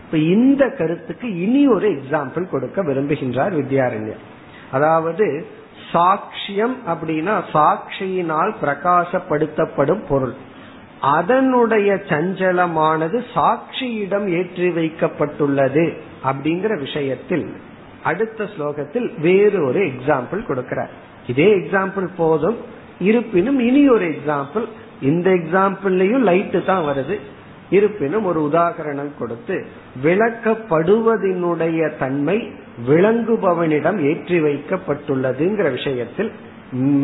இப்ப இந்த கருத்துக்கு இனி ஒரு எக்ஸாம்பிள் கொடுக்க விரும்புகின்றார் வித்யாரண்யர். அதாவது சாட்சியம் அப்படின்னா சாட்சியினால் பிரகாசப்படுத்தப்படும் பொருள். அதனுடைய சஞ்சலமானது சாட்சியிடம் ஏற்றி வைக்கப்பட்டுள்ளது அப்படிங்கிற விஷயத்தில் அடுத்த ஸ்லோகத்தில் வேறு ஒரு எக்ஸாம்பிள் கொடுக்கிறார். இதே எக்ஸாம்பிள் போதும். இருப்பினும் இனி ஒரு எக்ஸாம்பிள் இந்த எக்ஸாம்பிள்லயும் லைட்டு தான் வருது. இருப்பினும் ஒரு உதாகரணம் கொடுத்து விளக்கப்படுவதனுடைய தன்மை விளங்குபவனிடம் ஏற்றி வைக்கப்பட்டுள்ளதுங்கிற விஷயத்தில்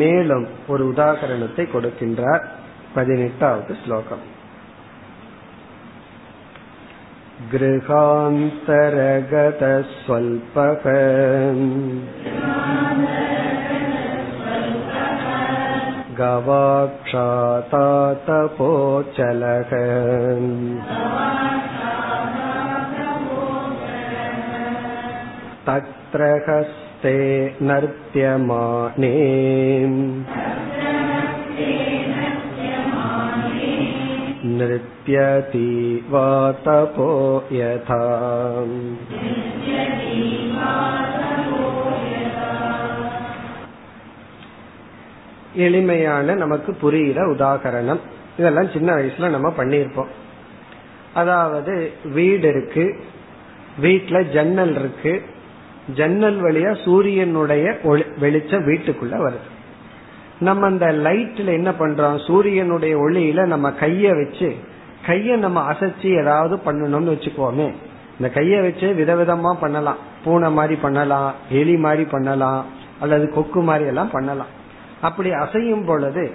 மேலும் ஒரு உதாகரணத்தை கொடுக்கின்றார் பதினெட்டாவது ஸ்லோகம் गृहान्तरगतस्वल्पः गवाक्षातातपोचलः तत्र हस्ते नर्त्यमाणे नृत्यति वा तपो यथा எளிமையான நமக்கு புரிகிற உதாகரணம். இதெல்லாம் சின்ன வயசுல நம்ம பண்ணியிருப்போம். அதாவது வீடு இருக்கு வீட்டுல ஜன்னல் இருக்கு ஜன்னல் வழியா சூரியனுடைய வெளிச்சம் வீட்டுக்குள்ள வருது. நம்ம அந்த லைட்ல என்ன பண்றோம்? சூரியனுடைய ஒளியில நம்ம கைய வச்சு கைய நம்ம அசைச்சு ஏதாவது பண்ணணும்னு வச்சுக்கோமே. இந்த கைய வச்சு விதவிதமா பண்ணலாம். பூனை மாதிரி பண்ணலாம் எலி மாதிரி பண்ணலாம் அல்லது கொக்கு மாதிரி எல்லாம் பண்ணலாம். அப்படி அசையும் பொழுது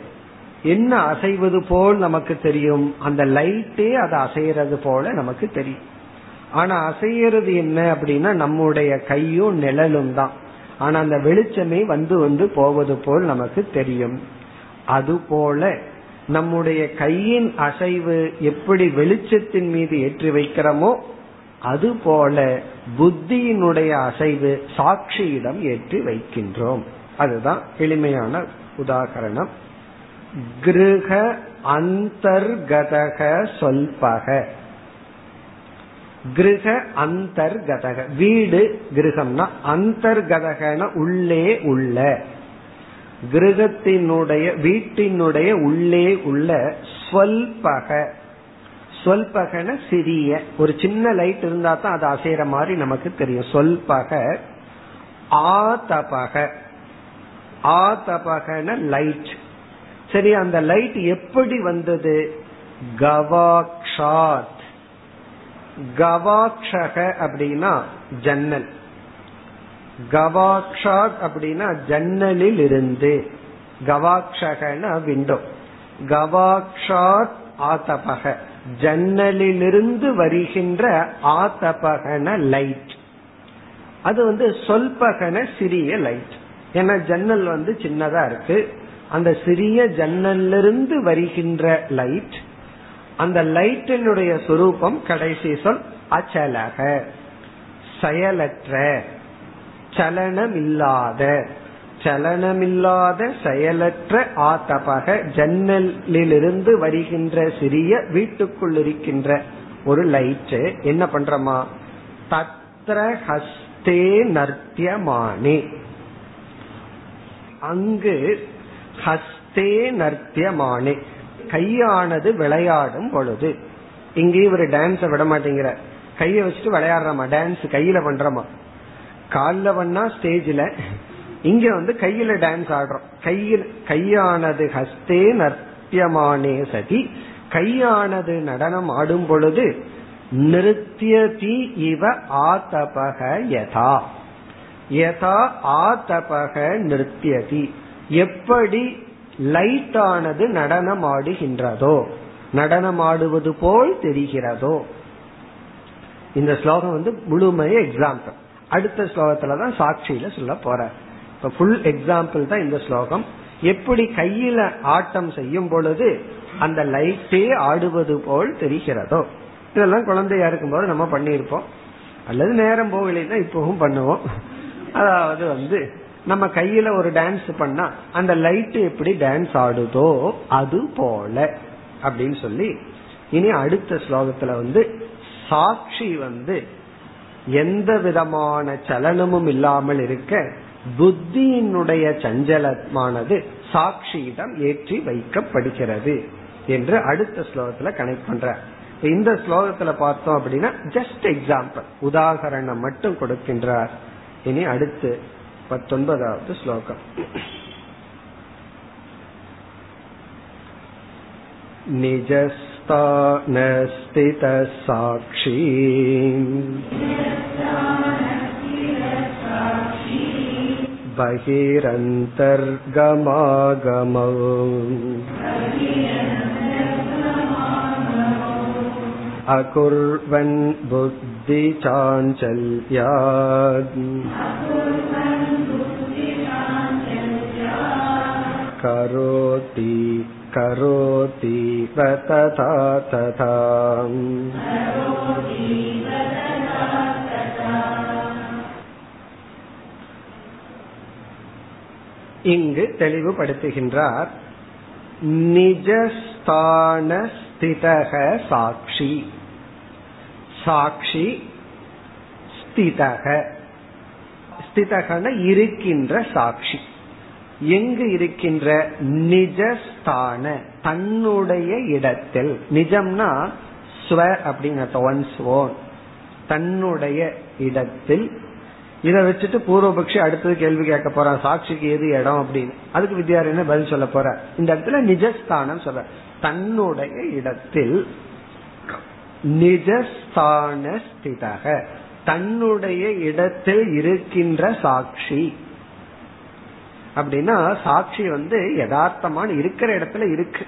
என்ன அசைவது போல் நமக்கு தெரியும்? அந்த லைட்டே அதை அசைகிறது போல நமக்கு தெரியும். ஆனா அசைகிறது என்ன அப்படின்னா நம்முடைய கையும் நிழலும் தான். ஆனா அந்த வெளிச்சமே வந்து வந்து போவது போல் நமக்கு தெரியும். அதுபோல நம்முடைய கையின் அசைவு எப்படி வெளிச்சத்தின் மீது ஏற்றி வைக்கிறோமோ அதுபோல புத்தியினுடைய அசைவு சாட்சியிடம் ஏற்றி வைக்கின்றோம். அதுதான் எளிமையான உதாகரணம். கிரக அந்தர்கதக சொல்பக. கிரக அந்தர்கதக. வீடு கிரகம்னா அந்தர்கதகன உள்ளே உள்ள. கிரகத்தினுடைய வீட்டினுடைய உள்ளே உள்ள ஸ்வல்பக சொல்பகன சிறிய. ஒரு சின்ன லைட் இருந்தா தான் அது அசைற மாதிரி நமக்கு தெரியும். சொல்பக ஆதபக. ஆதபகன லைட். சரி அந்த லைட் எப்படி வந்தது? கவாக்ஷாத். கவாக்ஷக அப்படின்னா ஜன்னல். கவாக்ஷாத் அப்படின்னா ஜன்னலில் இருந்து கவாக்ஷகன விண்டோ. கவாக்ஷாத் ஆத்தபக ஜன்னலிலிருந்து வருகின்ற ஆத்தபகன லைட். அது வந்து சொல்பகன சிறிய லைட். ஏன்னா ஜன்னல் வந்து சின்னதா இருக்கு. அந்த சிறிய ஜன்னல்லிருந்து வருகின்ற லைட் அந்த லைட்டினுடைய சுரூபம் கடைசி சொல் அச்சலக செயலற்ற சலனமில்லாத சலனமில்லாத செயலற்ற ஆத்தபக ஜன்னலிலிருந்து வருகின்ற சிறிய வீட்டுக்குள் இருக்கின்ற ஒரு லைட் என்ன பண்றமா? தத்ர ஹஸ்தே நர்த்தியமானே. அங்கு ஹஸ்தே நர்த்தியமானே. கையானது விளையாடும் பொழுது. இங்கேயும் ஒரு டான்ஸ விட மாட்டேங்கிற கையை வச்சுட்டு விளையாடுறமா? டான்ஸ் கையில பண்றமா? காலில் பண்ணா ஸ்டேஜ்ல இங்க வந்து கையில டான்ஸ் ஆடுறோம். கையில் கையானது ஹஸ்தே நர்த்தியமானே சதி. கையானது நடனம் ஆடும் பொழுது நிறுத்தியதி இவ ஆதபக யதா. யதா ஆதபக நிறுத்தியதி. எப்படி லைட் ஆனது நடனம் ஆடுகின்றதோ நடனமாடுவது போல் தெரிகிறதோ. இந்த ஸ்லோகம் வந்து முழுமைய எக்ஸாம்பிள் அடுத்த ஸ்லோகத்துலதான் சாட்சியில சொல்ல போற. இப்ப ஃபுல் எக்ஸாம்பிள் தான் இந்த ஸ்லோகம். எப்படி கையில ஆட்டம் செய்யும் பொழுது அந்த லைட்டே ஆடுவது போல் தெரிகிறதோ. இதெல்லாம் குழந்தையா இருக்கும்போது நம்ம பண்ணியிருப்போம். அல்லது நேரம் போகலைன்னா இப்பவும் பண்ணுவோம். அதாவது வந்து நம்ம கையில ஒரு டான்ஸ் பண்ணா அந்த லைட் எப்படி டான்ஸ் ஆடுதோ அது போல அப்படின்னு சொல்லி இனி அடுத்த ஸ்லோகத்துல வந்து சாட்சி வந்து எந்த விதமான சலனமும் இல்லாமல் இருக்க புத்தியினுடைய சஞ்சலமானது சாட்சியிடம் ஏற்றி வைக்கப்படுகிறது என்று அடுத்த ஸ்லோகத்துல கனெக்ட் பண்ற. இந்த ஸ்லோகத்துல பார்த்தோம் அப்படின்னா ஜஸ்ட் எக்ஸாம்பிள் உதாகரணம் மட்டும் கொடுக்கின்றார். இனி அடுத்து பத்தொன்பதாவது ஸ்லோகம் निजस्थानस्थितः साक्षी बहिरन्तर्गमागमौ अकुर्वन् बुद्धिचाञ्चल्यात् करोति करोति तथा तथा இங்கு தெளிவுபடுத்துகின்றார் நிஜஸ்தான ஸ்திதக சாட்சி சாட்சி ஸ்திதக. ஸ்திதகன இருக்கின்ற சாட்சி. எங்கு இருக்கின்ற? நிஜஸ்தான தன்னுடைய இடத்தில். நிஜம்னா ஸ்வ அப்படிங்கிற ஒன்ஸ் ஓன் தன்னுடைய இடத்தில். இதை வச்சுட்டு பூர்வபக்ஷி அடுத்தது கேள்வி கேட்க போறான் சாட்சிக்கு எது இடம் அப்படின்னு. அதுக்கு வித்யாரண்ய பதில் சொல்ல போற இந்த இடத்துல நிஜஸ்தானம் சொல்ற தன்னுடைய இடத்தில் நிஜஸ்தான ஸ்திதக தன்னுடைய இடத்தில் இருக்கின்ற சாட்சி. அப்படின்னா சாட்சி வந்து யதார்த்தமான இருக்கிற இடத்துல இருக்கு.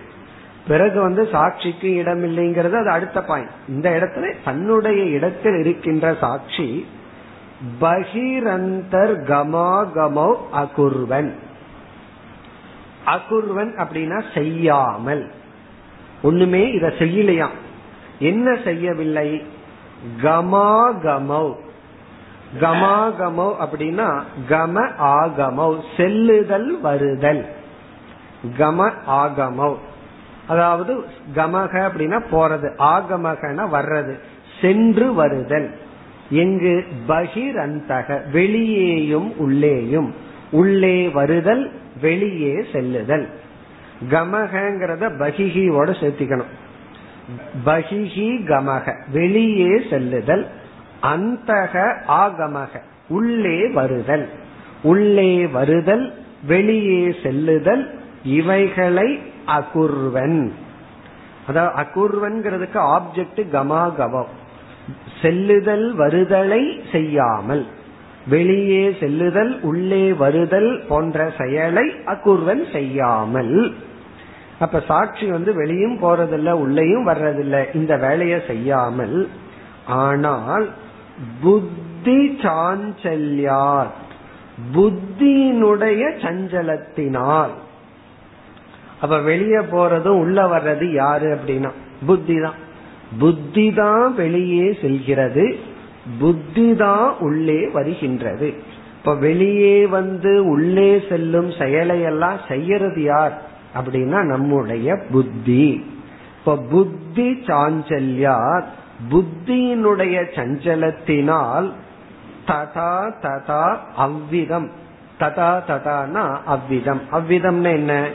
பிறகு வந்து சாட்சிக்கு இடம் இல்லைங்கிறது அது அடுத்த பாயிண்ட் இந்த இடத்துல தன்னுடைய இடத்தில் இருக்கின்ற சாட்சி பகிரந்தர் கமாகமோ அகுர்வன். அகுர்வன் அப்படின்னா செய்யாமல். ஒண்ணுமே இத செய்யலையாம். என்ன செய்யவில்லை? கமாகமௌ. கமாகமோ அப்படின்னா கம ஆகமௌ செல்லுதல் வருதல். கம ஆகமௌ. அதாவது கமக அப்படின்னா போறது ஆகமகன வர்றது சென்று வருதல். எங்கு பகிரந்தக வெளியேயும் உள்ளேயும். உள்ளே வருதல் வெளியே செல்லுதல். கமகங்கிறத பகிகியோட சேர்த்திக்கணும். பகிஹி கமக வெளியே செல்லுதல் அந்தக ஆகமக உள்ளே வருதல். உள்ளே வருதல் வெளியே செல்லுதல் இவைகளை அகுர்வன். அதாவது அகுர்வன்கிறதுக்கு ஆப்ஜெக்ட் கமாகவம் செல்லுதல் வருதலை செய்யாமல். வெளியே செல்லுதல் உள்ளே வருதல் போன்ற செயலை அகுர்வன் செய்யாமல். அப்ப சாட்சி வந்து வெளியும் போறதில்ல உள்ளேயும் வர்றதில்ல. இந்த வேலையை செய்யாமல் ஆனால் புத்தி சாஞ்சல்யார் புத்தியினுடைய சஞ்சலத்தினால். அப்ப வெளியே போறதும் உள்ள வர்றது யாரு அப்படின்னா புத்தி தான் புத்தி தான் வெளியே செல்கிறது புத்தி தான் உள்ளே வருகின்றது. இப்ப வெளியே வந்து உள்ளே செல்லும் செயலை எல்லாம் செய்யறது யார்? அப்படின்னா நம்முடைய புத்தி. இப்ப புத்தி சாஞ்சல்யா புத்தியினுடைய சஞ்சலத்தினால் ததா ததா அவ்விதம். ததா ததானா அவ்விதம். அவ்விதம்னா என்ன?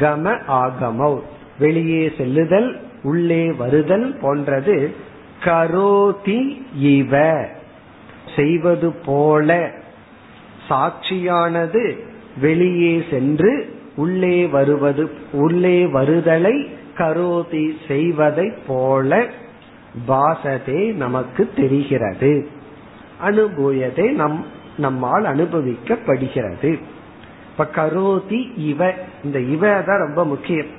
கம ஆகமௌ. வெளியே செல்லுதல் உள்ளே வருதல் போன்றது கரோதி இவ. செய்வது போல. சாட்சியானது வெளியே சென்று உள்ளே வருவது உள்ளே வருதலை கரோதி செய்வதை போல பாசதே நமக்கு தெரிகிறது. அனுபூயதே நம் நம்மால் அனுபவிக்கப்படுகிறது. இப்ப கரோதி இவ இந்த இவ தான் ரொம்ப முக்கியம்.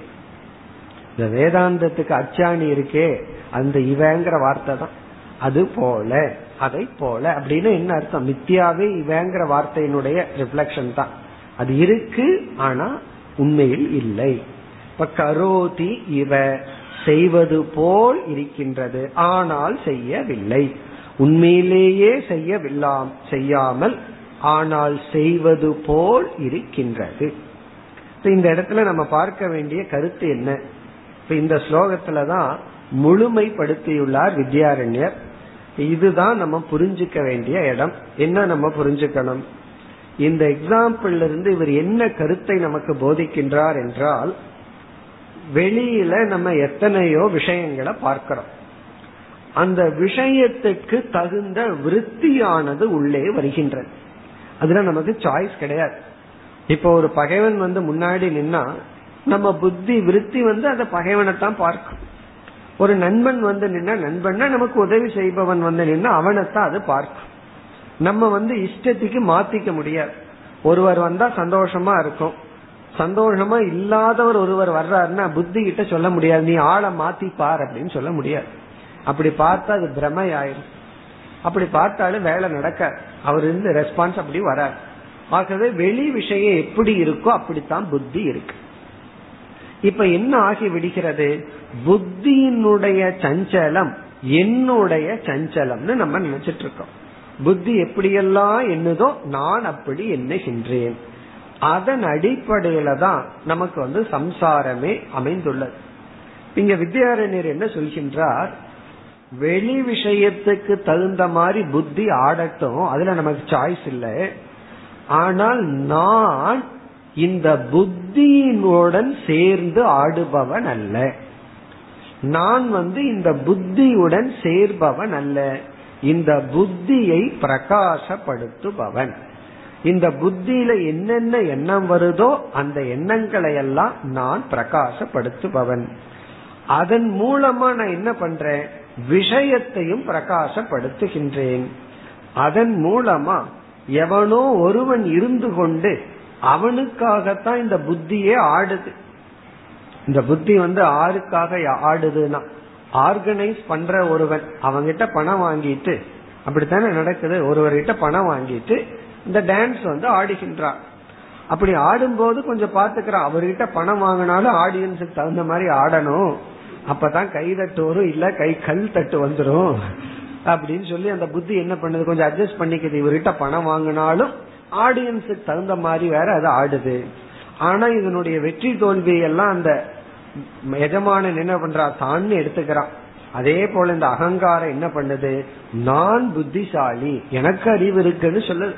இந்த வேதாந்தத்துக்கு அச்சாணி இருக்கே அந்த இவங்கிற வார்த்தை தான். அது போல அதை போல அப்படின்னு என்ன அர்த்தம்? மித்தியாவே இவங்கிற வார்த்தையினுடைய ரிஃப்ளெக்ஷன் தான். அது இருக்கு ஆனா உண்மையில் இல்லை. இப்ப கரோதி இவ செய்வது போல் இருக்கின்றது. ஆனால் செய்யவில்லை. உண்மையிலேயே செய்யவில்லாம் செய்யாமல் ஆனால் செய்வது போல் இருக்கின்றது. இந்த இடத்துல நம்ம பார்க்க வேண்டிய கருத்து என்ன? இப்ப இந்த ஸ்லோகத்துலதான் முழுமைப்படுத்தியுள்ளார் வித்யாரண்யர். இதுதான் நம்ம புரிஞ்சுக்க வேண்டிய இடம். என்ன நம்ம புரிஞ்சுக்கணும்? இந்த எக்ஸாம்பிள் இருந்து இவர் என்ன கருத்தை நமக்கு போதிக்கின்றார் என்றால் வெளியில நம்ம எத்தனையோ விஷயங்களை பார்க்கிறோம். அந்த விஷயத்துக்கு தகுந்த விருத்தியானது உள்ளே வருகின்றது. அதுல நமக்கு சாய்ஸ் கிடையாது. இப்போ ஒரு பகைவன் வந்து முன்னாடி நின்னா நம்ம புத்தி விருத்தி வந்து அந்த பகைவனை தான் பார்க்கும். ஒரு நண்பன் வந்து நின்னா நண்பன்னா நமக்கு உதவி செய்பவன் வந்து நின்னா அவனைத்தான் அது பார்க்கும். நம்ம வந்து இஷ்டத்துக்கு மாத்திக்க முடியாது. ஒருவர் வந்தா சந்தோஷமா இருக்கும். சந்தோஷமா இல்லாதவர் ஒருவர் வர்றாருன்னா புத்தி கிட்ட சொல்ல முடியாது. நீ ஆளை மாத்தி பார் அப்படின்னு சொல்ல முடியாது. அப்படி பார்த்தா அது பிரமை ஆயிரும் அப்படி பார்த்தாலும் வேலை நடக்க அவர் இருந்து ரெஸ்பான்ஸ் அப்படி வராது. ஆகவே வெளி விஷயம் எப்படி இருக்கோ அப்படித்தான் புத்தி இருக்கு. இப்ப என்ன ஆகி விடுகிறது? புத்தியினுடைய சஞ்சலம் என்னுடைய சஞ்சலம்னு நம்ம நினைச்சிட்டு இருக்கோம். புத்தி எப்படியெல்லாம் என்னதோ நான் அப்படி எண்ணுகின்றேன். அதன் அடிப்படையில தான் நமக்கு வந்து சம்சாரமே அமைந்துள்ளது. இங்க வித்யாரண்யர் என்ன சொல்கின்றார்? வெளி விஷயத்துக்கு தகுந்த மாதிரி புத்தி ஆடட்டும் அதுல நமக்கு சாய்ஸ் இல்லை. ஆனால் நான் இந்த புத்தியினுடன் சேர்ந்து ஆடுபவன் அல்ல. நான் வந்து இந்த புத்தியுடன் சேர்பவன் அல்ல. இந்த புத்தியை பிரகாசப்படுத்துபவன். இந்த புத்தியில என்னென்ன எண்ணம் வருதோ அந்த எண்ணங்களை எல்லாம் நான் பிரகாசப்படுத்துபவன். அதன் மூலமா நான் என்ன பண்றேன்? விஷயத்தையும் பிரகாசப்படுத்துகின்றேன். அதன் மூலமா எவனோ ஒருவன் இருந்து கொண்டு அவனுக்காகத்தான் இந்த புத்தியே ஆடுது. இந்த புத்தி வந்து ஆருக்காக ஆடுதுன்னா ஆர்கனைஸ் பண்ற ஒருவன் அவங்கிட்ட பணம் வாங்கிட்டு அப்படித்தானே நடக்குது? ஒருவர்கிட்ட பணம் வாங்கிட்டு இந்த டான்ஸ் வந்து ஆடுகின்றான். அப்படி ஆடும்போது கொஞ்சம் பாத்துக்கிறான் அவர்கிட்ட பணம் வாங்கினாலும் ஆடியன்ஸுக்கு தகுந்த மாதிரி ஆடணும். அப்பதான் கை தட்டு வரும் இல்ல கை கல் தட்டு வந்துடும் அப்படின்னு சொல்லி அந்த புத்தி என்ன பண்ணுது? கொஞ்சம் அட்ஜஸ்ட் பண்ணிக்குது. இவர்கிட்ட பணம் வாங்கினாலும் ஆடியன்ஸுக்கு தகுந்த மாதிரி வேற அது ஆடுது. ஆனா இதனுடைய வெற்றி தோல்வி எல்லாம் அந்த எஜமானன் என்ன பண்றா? தான் எடுத்துக்கிறான். அதே போல இந்த அகங்காரம் என்ன பண்ணுது? நான் புத்திசாலி எனக்கு அறிவு இருக்குன்னு சொல்லுது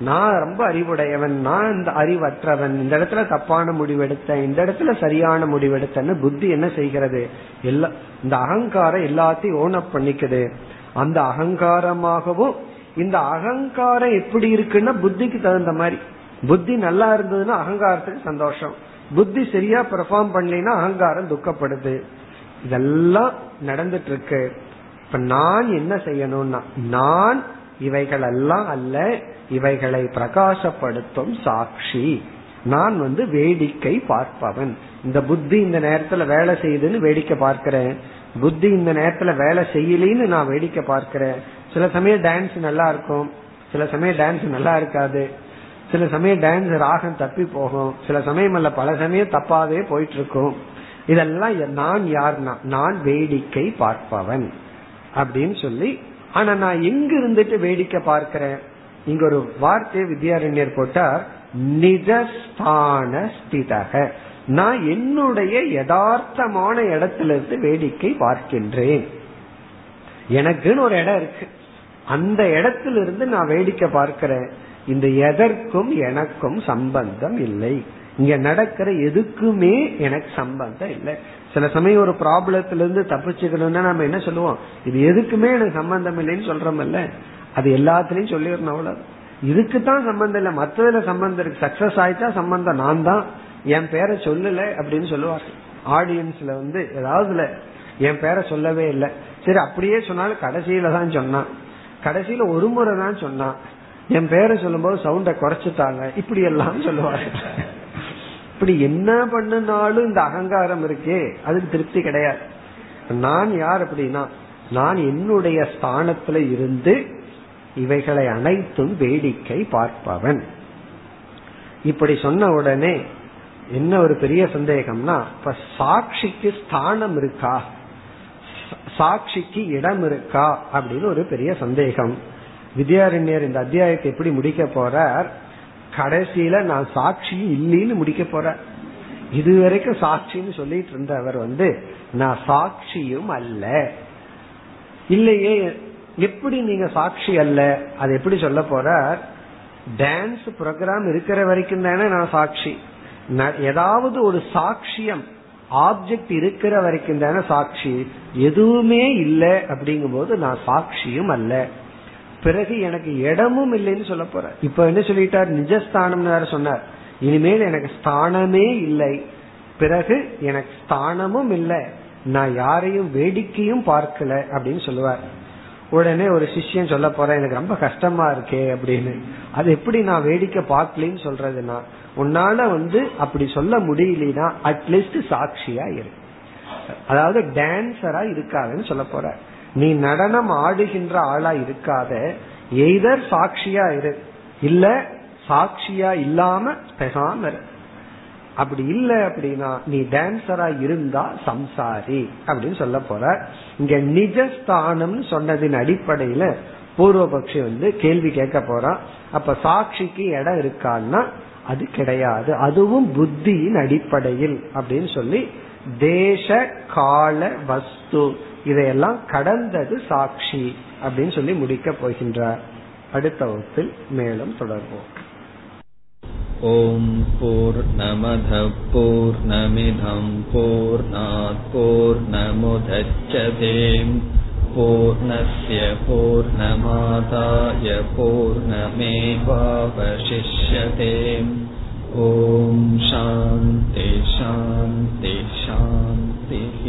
நான் ரொம்ப அறிவுடையவன் நான் இந்த அறிவற்றவன். இந்த இடத்துல தப்பான முடிவெடுத்தேன் இந்த இடத்துல சரியான முடிவெடுத்தேன்னு புத்தி என்ன செய்கிறது? எல்லா இந்த அகங்காரம் எல்லாத்தையும் ஓனப் பண்ணிக்குது. அந்த அகங்காரமாகவும் இந்த அகங்காரம் எப்படி இருக்குன்னா புத்திக்கு தகுந்த மாதிரி. புத்தி நல்லா இருந்ததுன்னா அகங்காரத்துக்கு சந்தோஷம். புத்தி சரியா பெர்ஃபார்ம் பண்ணலைன்னா அகங்காரம் துக்கப்படுது. இதெல்லாம் நடந்துட்டு இருக்கு இப்ப நான் என்ன செய்யணும்னா நான் இவைகள் எல்லாம் அல்ல இவைகளை பிரகாசப்படுத்தும் சாட்சி. நான் வந்து வேடிக்கை பார்ப்பவன். இந்த புத்தி இந்த நேரத்துல வேலை செய்யுதுன்னு வேடிக்கை பார்க்கிறேன். புத்தி இந்த நேரத்துல வேலை செய்யலின்னு நான் வேடிக்கை பார்க்கிறேன். சில சமயம் டான்ஸ் நல்லா இருக்கும். சில சமயம் டான்ஸ் நல்லா இருக்காது. சில சமயம் டான்ஸ் ராகம் தப்பி போகும். சில சமயம் அல்ல பல சமயம் தப்பாவே போயிட்டு இருக்கும் இதெல்லாம் நான் யார்னா நான் வேடிக்கை பார்ப்பவன் அப்படின்னு சொல்லி ஆனா நான் எங்க இருந்துட்டு வேடிக்கை பார்க்கிறேன்? இங்க ஒரு வார்த்தை வித்யாரண்யர் போட்டார் நிஜஸ்தான ஸ்திதக. நான் என்னுடைய யதார்த்தமான இடத்துல இருந்து வேடிக்கை பார்க்கின்றேன். எனக்குன்னு ஒரு இடம் இருக்கு. அந்த இடத்துல இருந்து நான் வேடிக்கை பார்க்கிறேன். இந்த எதற்கும் எனக்கும் சம்பந்தம் இல்லை. இங்க நடக்கிற எதுக்குமே எனக்கு சம்பந்தம் இல்லை. சில சமயம் ஒரு ப்ராப்ளத்துல இருந்து தப்பிச்சுக்கணும்னா நம்ம என்ன சொல்லுவோம்? இது எதுக்குமே எனக்கு சம்பந்தம் இல்லைன்னு சொல்றோம்ல அது எல்லாத்துலயும் சொல்லிடணும் அவ்வளவு. இதுக்கு தான் சம்பந்தம் இல்லை. மற்றதுல சம்பந்தம் இருக்கு. சக்சஸ் ஆயிட்டா சம்பந்தம் நான் தான். என் பேரை சொல்லல அப்படின்னு சொல்லுவாங்க ஆடியன்ஸ்ல வந்து ஏதாவதுல என் பேரை சொல்லவே இல்லை. சரி அப்படியே சொன்னாலும் கடைசியில தான் சொன்னான். கடைசியில ஒரு முறை தான் சொன்னான். என் பேரை சொல்லும்போது சவுண்டை குறைச்சிட்டாங்க. இப்படி எல்லாம் சொல்லுவாங்க இப்படி என்ன பண்ணினாலும் இந்த அகங்காரம் இருக்கே அதுக்கு திருப்தி கிடையாது. நான் யார் அப்படின்னா நான் என்னுடைய ஸ்தானத்துல இருந்து இவைகளை அனைத்தும் வேடிக்கை பார்ப்பவன். இப்படி சொன்ன உடனே என்ன ஒரு பெரிய சந்தேகம்னா இப்ப சாட்சிக்கு ஸ்தானம் இருக்கா? சாட்சிக்கு இடம் இருக்கா? அப்படின்னு ஒரு பெரிய சந்தேகம். வித்யாரண்யர் இந்த அத்தியாயத்தை எப்படி முடிக்க போறார்? கடைசியில நான் சாட்சி இல்லைன்னு முடிக்க போற இதுவரைக்கும் சாட்சின்னு சொல்லிட்டு இருந்தவர் வந்து நான் சாட்சியும் அல்ல. இல்லையே எப்படி நீங்க சாட்சி அல்ல? அது எப்படி சொல்ல போற டான்ஸ் ப்ரோக்ராம் இருக்கிற வரைக்கும் தானே நான் சாட்சி. ஏதாவது ஒரு சாட்சியம் ஆப்ஜெக்ட் இருக்கிற வரைக்கும் தானே சாட்சி. எதுவுமே இல்லை அப்படிங்கும் போது நான் சாட்சியும் அல்ல. பிறகு எனக்கு இடமும் இல்லைன்னு சொல்ல போற. இப்ப என்ன சொல்லிட்டார்? நிஜஸ்தானம்னு வேற சொன்னார். இனிமேல் எனக்கு ஸ்தானமே இல்லை. பிறகு எனக்கு ஸ்தானமும் இல்லை. நான் யாரையும் வேடிக்கையும் பார்க்கல அப்படின்னு சொல்லுவார். உடனே ஒரு சிஷ்யன் சொல்ல போறேன் எனக்கு ரொம்ப கஷ்டமா இருக்கே அப்படின்னு. அது எப்படி நான் வேடிக்கை பார்க்கலன்னு சொல்றதுன்னா உன்னால வந்து அப்படி சொல்ல முடியலனா அட்லீஸ்ட் சாட்சியா இரு. அதாவது டான்சரா இருக்காதுன்னு சொல்ல போற நீ நடனம் ஆடுகின்ற ஆளா இருக்காத எய்தர் சாட்சியா இரு. இல்ல சாட்சியா இல்லாம பெசாம இரு. அப்படி இல்லை அப்படின்னா நீ டான்சரா இருந்தா சம்சாரி அப்படின்னு சொல்ல போற. இங்க நிஜஸ்தானம் சொன்னதின் அடிப்படையில பூர்வபக்ஷி வந்து கேள்வி கேட்க போறான் அப்ப சாட்சிக்கு இடம் இருக்கான்னா அது கிடையாது. அதுவும் புத்தியின் அடிப்படையில் அப்படின்னு சொல்லி தேச கால வஸ்து இதையெல்லாம் கடந்தது சாட்சி அப்படின்னு சொல்லி முடிக்க போகின்றார் அடுத்த வகுப்பில் மேலும் தொடர்வோம் ॐ पूर्णमधपूर्णमिधं पूर्णात्पूर्णमुदच्छते पूर्णस्य पूर्णमादाय पूर्णमेवावशिष्यते ॐ शान्ति शान्ति शान्तिः